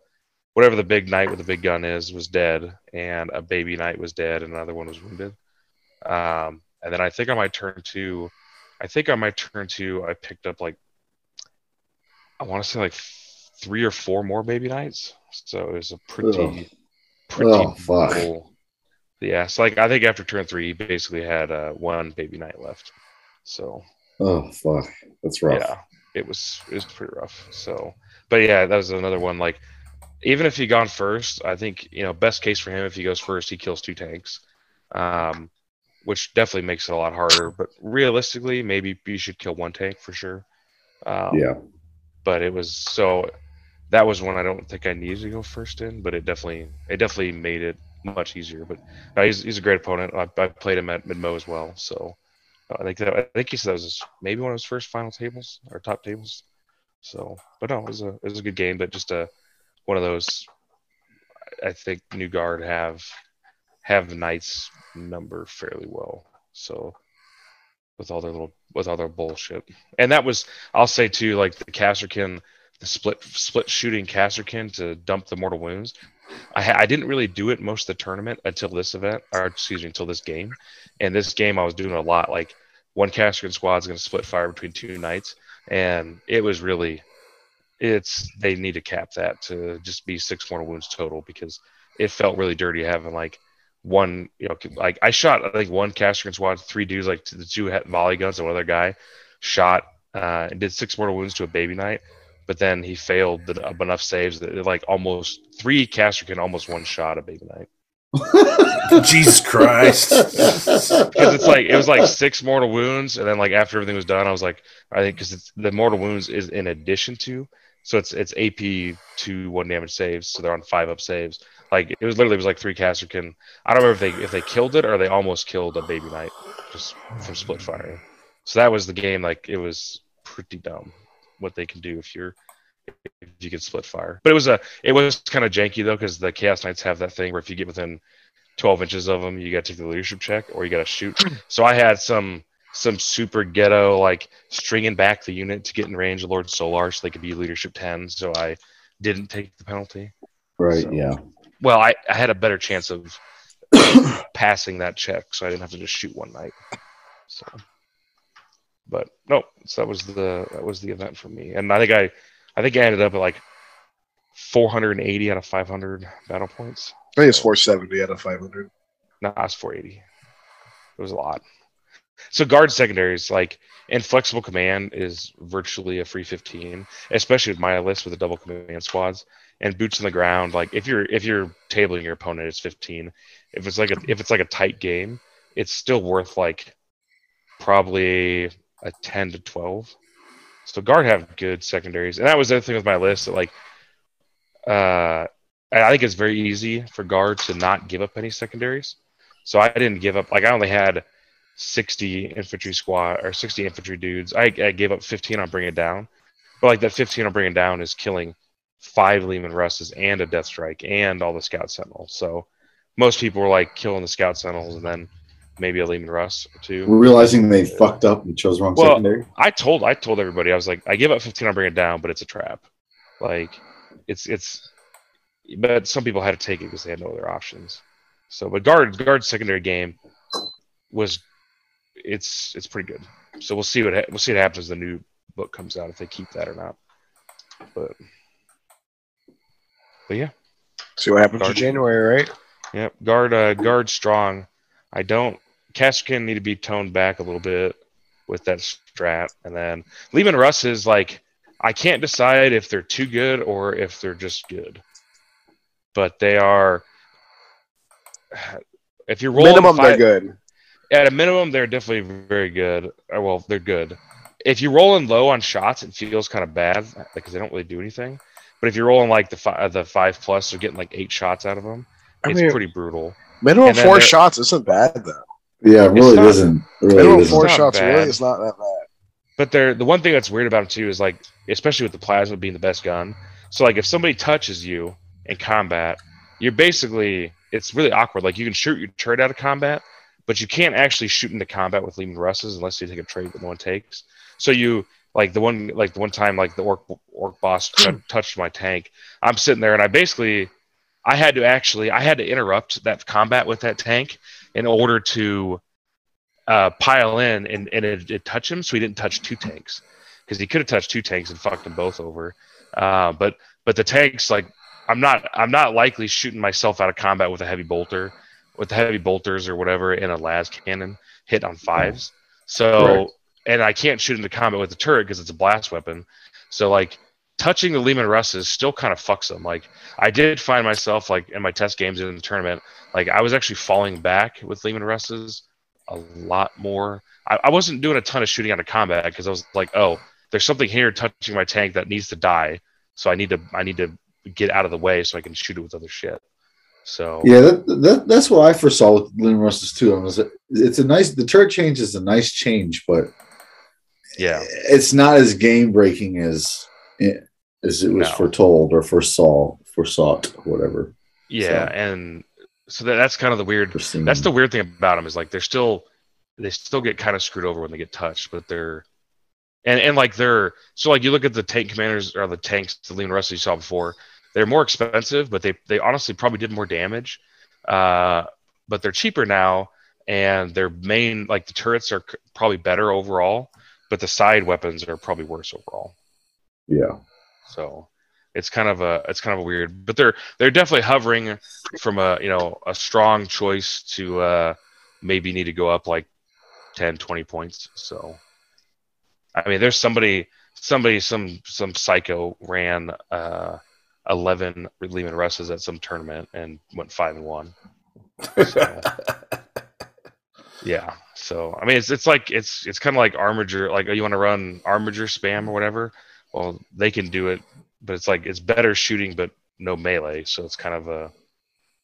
whatever the big knight with the big gun is was dead, and a baby knight was dead, and another one was wounded. Um, and then I think on my turn two, I think on my turn two, I picked up like I want to say like three or four more baby knights. So it was a pretty, pretty Oh, fuck. Yeah, so like I think after turn three, he basically had uh, one baby knight left. So Oh fuck, that's rough. yeah, it was it was pretty rough. So, but yeah, that was another one. Like even if he gone first, I think you know best case for him if he goes first, he kills two tanks, um, which definitely makes it a lot harder. But realistically, maybe you should kill one tank for sure. Um, Yeah. but it was so that was one I don't think I needed to go first in, but it definitely it definitely made it much easier. But uh, he's he's a great opponent. I, I played him at Midmo as well, so uh, I think that I think he said that was his, maybe one of his first final tables or top tables. So, but no, it was a it was a good game, but just a one of those. I think New Guard have have Knights number fairly well. So with all their little with all their bullshit, and that was I'll say too, like the Kasrkin, the split split shooting Kasrkin to dump the mortal wounds. I, I didn't really do it most of the tournament until this event, or excuse me, until this game. And this game, I was doing a lot. Like one Kasrkin squad is going to split fire between two knights, and it was really, it's they need to cap that to just be six mortal wounds total because it felt really dirty having like one, you know, like I shot think one Kasrkin squad, three dudes, like the two volley guns, and one other guy shot uh, and did six mortal wounds to a baby knight but then he failed the, enough saves that like almost three Kasrkin can almost one shot a baby knight. Jesus Christ. Because it's like it was like six mortal wounds, and then like after everything was done, I was like, I think because it's the mortal wounds is in addition to, so it's it's AP to one damage saves, so they're on five up saves. Like it was literally it was like three Kasrkin. I don't remember if they if they killed it or they almost killed a baby knight just from split fire. So that was the game. Like it was pretty dumb what they can do if you're if you can split fire. But it was a it was kind of janky though because the Chaos Knights have that thing where if you get within 12 inches of them, you got to take the leadership check or you got to shoot. so I had some some super ghetto like stringing back the unit to get in range of Lord Solar so they could be leadership 10. So I didn't take the penalty. Right. So- yeah. Well, I, I had a better chance of passing that check, so I didn't have to just shoot one knight. So, but no, so that was the that was the event for me, and I think I I think I ended up at like 480 out of 500 battle points. I think it's 470 out of 500. No, I was 480. It was a lot. So guard secondaries, like inflexible command, is virtually a free 15, especially with my list with the double command squads and boots on the ground. Like if you're if you're tabling your opponent, it's 15. If it's like a if it's like a tight game, it's still worth like probably a 10 to 12. So guard have good secondaries, and that was the other thing with my list that like uh I think it's very easy for guard to not give up any secondaries. So I didn't give up. Like I only had 60 infantry squad or 60 infantry dudes. I, I gave up 15 on bringing down, but like that 15 on bringing down is killing five Leman Russes and a Deathstrike and all the Scout Sentinels. So most people were like killing the Scout Sentinels and then maybe a Leman Russ or two. Realizing they fucked up and chose wrong Well, secondary. I told I told everybody I was like I give up 15 on bring it down, but it's a trap. Like it's it's but some people had to take it because they had no other options. So but guard guard secondary game was it's it's pretty good. So we'll see what ha- we'll see what happens the new book comes out if they keep that or not. But but yeah, See what happens in January, right? Yep, guard uh, guard strong. I don't. Kasrkin need to be toned back a little bit with that strap. and then Leman Russ is like I can't decide if they're too good or if they're just good, but they are. If you're rolling Minimum, five, they're good. at a minimum, they're definitely very good. Or, well, they're good. If you're rolling low on shots, it feels kind of bad because they don't really do anything. But if you're rolling like the five, the five plus, or getting like eight shots out of them, I it's mean, pretty brutal. minimum four shots isn't bad though. Yeah, it really not- doesn't. It really Minimum doesn't. four shots bad. really is not that bad. But they're the one thing that's weird about it too is like, especially with the plasma being the best gun. So like, if somebody touches you in combat, you're basically it's really awkward. Like you can shoot your turret out of combat, but you can't actually shoot into combat with Leman Russes unless you take a trade that no one takes. So you like the one like the one time like the orc orc boss t- hmm. touched my tank. I'm sitting there and I basically I had to actually I had to interrupt that combat with that tank in order to uh, pile in and, and it, it touch him, so he didn't touch two tanks because he could have touched two tanks and fucked them both over. Uh, but but the tanks like I'm not I'm not likely shooting myself out of combat with a heavy bolter, with the heavy bolters or whatever in a lascannon hit on fives. So Correct. and I can't shoot into combat with the turret because it's a blast weapon. So like touching the Leman Russes still kind of fucks them. Like I did find myself like in my test games in the tournament, like I was actually falling back with Leman Russes a lot more. I, I wasn't doing a ton of shooting out of combat because I was like, oh, there's something here touching my tank that needs to die. So I need to I need to get out of the way so I can shoot it with other shit. So Yeah, that, that that's what I first saw with Leman Russ's too. I was it's a nice the turret change is a nice change, but yeah, it's not as game breaking as as it was No. foretold or foresaw foresought whatever. yeah, So- and so that, that's kind of the weird. That's the weird thing about them is like they're still they still get kind of screwed over when they get touched, but they're and and like they're so like you look at the tank commanders or the tanks the Leon Russell you saw before, they're more expensive, but they they honestly probably did more damage. Uh, but they're cheaper now, and their main like the turrets are probably better overall, but the side weapons are probably worse overall. Yeah. So it's kind of a it's kind of a weird, but they're they're definitely hovering from a you know a strong choice to uh, maybe need to go up like 10, 20 points. So I mean, there's somebody somebody some some psycho ran uh, 11 Leman Russes at some tournament and went five and one. So, yeah. So I mean, it's it's like it's it's kind of like Armiger. Like you want to run Armiger spam or whatever. Well, they can do it, but it's like it's better shooting, but no melee. So it's kind of a,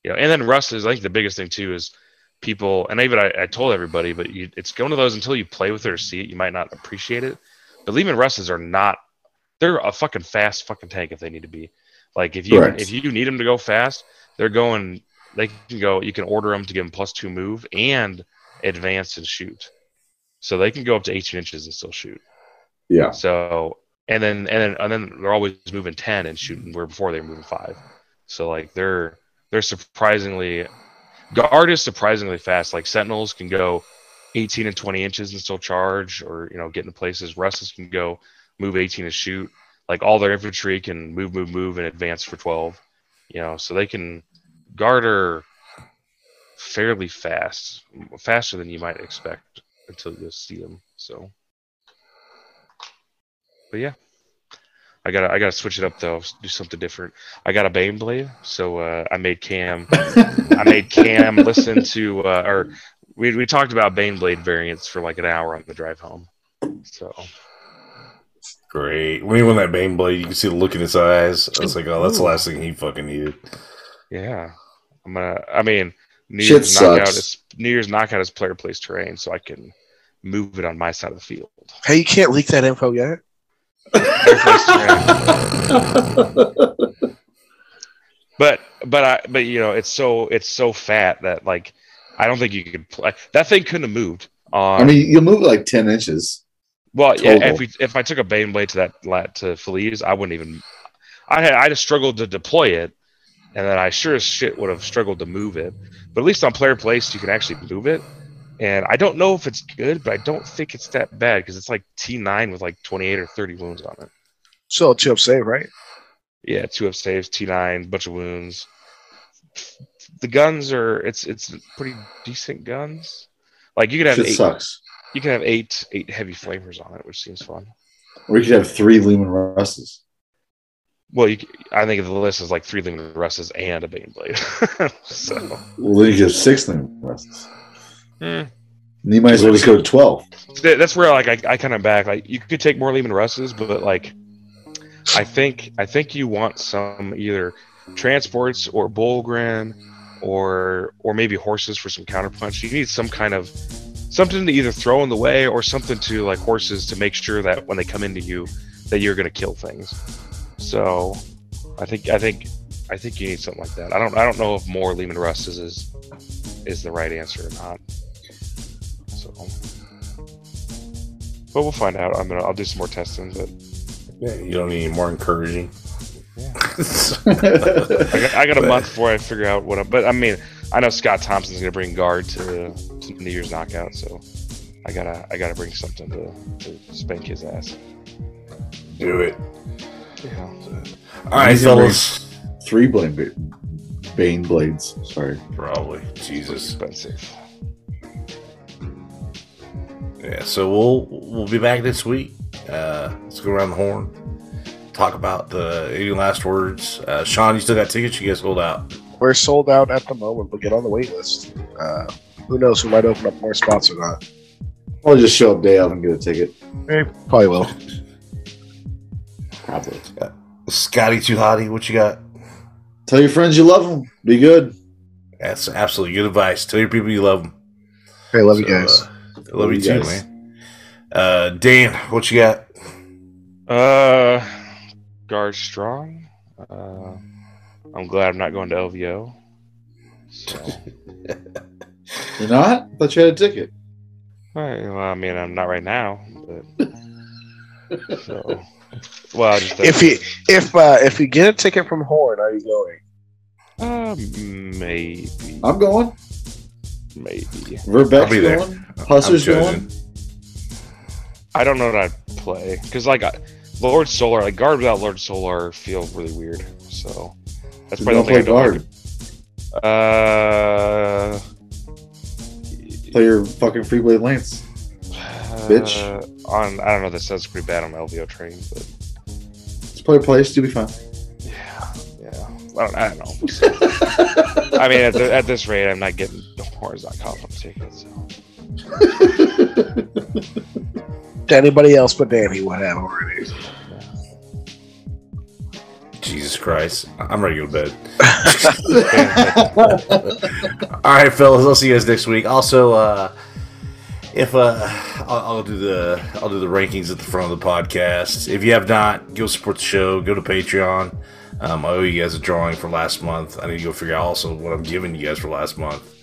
you know. And then Rust is I think the biggest thing too is people, and even I, I told everybody, but you, it's going to those until you play with it or see it, you might not appreciate it. But Leman Russes are not. They're a fucking fast fucking tank if they need to be. Like if you Correct. if you need them to go fast, they're going. They can go. You can order them to give them plus two move and advance and shoot. So they can go up to 18 inches and still shoot. Yeah. So and then and then and then they're always moving 10 and shooting where before they were moving five. So like they're they're surprisingly guard is surprisingly fast. Like sentinels can go 18 and 20 inches and still charge or you know get into places. Russes can go move 18 and shoot. Like all their infantry can move, move, move and advance for 12. You know, so they can guard are fairly fast, faster than you might expect until you see them. So, but yeah, I gotta I gotta switch it up though. Do something different. I got a Baneblade, so uh, I made Cam. I made Cam listen to uh, or we we talked about Baneblade variants for like an hour on the drive home. So Great. When he won that Baneblade, you can see the look in his eyes. I was like, oh, that's the last thing he fucking needed. yeah, I'm gonna. I mean, New Shit Year's knockout sucks. is New Year's knockout is player plays terrain, so I can move it on my side of the field. Hey, you can't leak that info yet. Player plays terrain. but but I but you know it's so it's so fat that like I don't think you could play that thing couldn't have moved on. I mean, you'll move like ten inches. well, yeah, if we if I took a Baneblade to that lat to Feliz, I wouldn't even. I had I just struggled to deploy it, and then I sure as shit would have struggled to move it. But at least on player place, you can actually move it. And I don't know if it's good, but I don't think it's that bad because it's like T9 with like 28 or 30 wounds on it. So a two up save, right? Yeah, two up saves, T9, bunch of wounds. The guns are it's it's pretty decent guns. Like you could have Shit eight, sucks. you can have eight eight heavy flamers on it, which seems fun. Or you could have three Leman Russes. Well, you, c- I think the list is like three Leman Russes and a Baneblade. so Well, then you could have six Leman Russes. Eh. And you might as well just go to twelve. That's where like I, I kind of back like you could take more Leman Russes, but like I think I think you want some either transports or Bullgryn or or maybe horses for some counterpunch. You need some kind of something to either throw in the way or something to like horses to make sure that when they come into you that you're gonna kill things. So I think I think I think you need something like that. I don't I don't know if more Leman Russes is is the right answer or not. So but we'll find out. I'm gonna I'll do some more testing, but Yeah, you don't need any more encouraging. I got, I got a month before I figure out what. I'm, but I mean, I know Scott Thompson's gonna bring guard to, to New Year's knockout, so I gotta I gotta bring something to, to spank his ass. Do it. Yeah. All right, He's gonna fellas. Three Bane, Baneblades. Sorry. Probably. Jesus. expensive. Yeah, so we'll we'll be back this week. Uh, let's go around the horn. Talk about the any last words. Uh, Sean, you still got tickets? You guys hold out. We're sold out at the moment. We'll get on the wait list. Uh, who knows? We might open up more spots or not. I'll just show up day of and get a ticket. Probably will. Probably. Scotty Too Hottie, what you got? Tell your friends you love them. Be good. That's absolutely good advice. Tell your people you love them. Hey, love you guys. Uh, love you you too, guys. man. Uh, Dan, what you got? Uh, guard strong. Uh, I'm glad I'm not going to LVO. So, You're not? I thought you had a ticket. Right, well, I mean, I'm not right now, but so. Well, just If you if uh, if you get a ticket from Horn, are you going? uh, maybe, I'm going. Maybe. Verbeck's I'll be there. going. Husser's going. I don't know what I'd play because like I- Lord Solar, like guard without Lord Solar feel really weird. So that's You probably the only play thing I don't guard. like. Uh, Play your fucking Freeblade Lance. Bitch. uh, on I don't know. This sounds pretty bad on LVO train, but Just play a place. You'll be fine. yeah, yeah. I don't, I don't know. We'll. I mean, at, the, at this rate, I'm not getting horns.com on tickets. So. Anybody else but Danny would have already. Jesus Christ. I'm ready to go to bed. All right, fellas. I'll see you guys next week. Also, uh, if uh, I'll, I'll do the I'll do the rankings at the front of the podcast. If you have not, go support the show. Go to Patreon. Um, I owe you guys a drawing for last month. I need to go figure out also what I'm giving you guys for last month.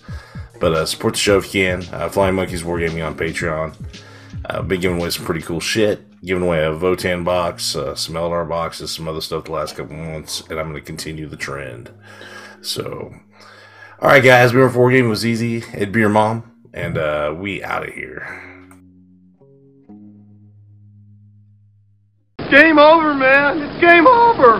But uh, support the show if you can. Uh, Flying Monkeys Wargaming on Patreon. Uh, been giving away some pretty cool shit. Giving away a Votann box, uh, some Eldar boxes, some other stuff the last couple months, and I'm going to continue the trend. So, all right, guys, we were for Wargaming was easy. It'd be your mom, and uh, we out of here. Game over, man. It's game over.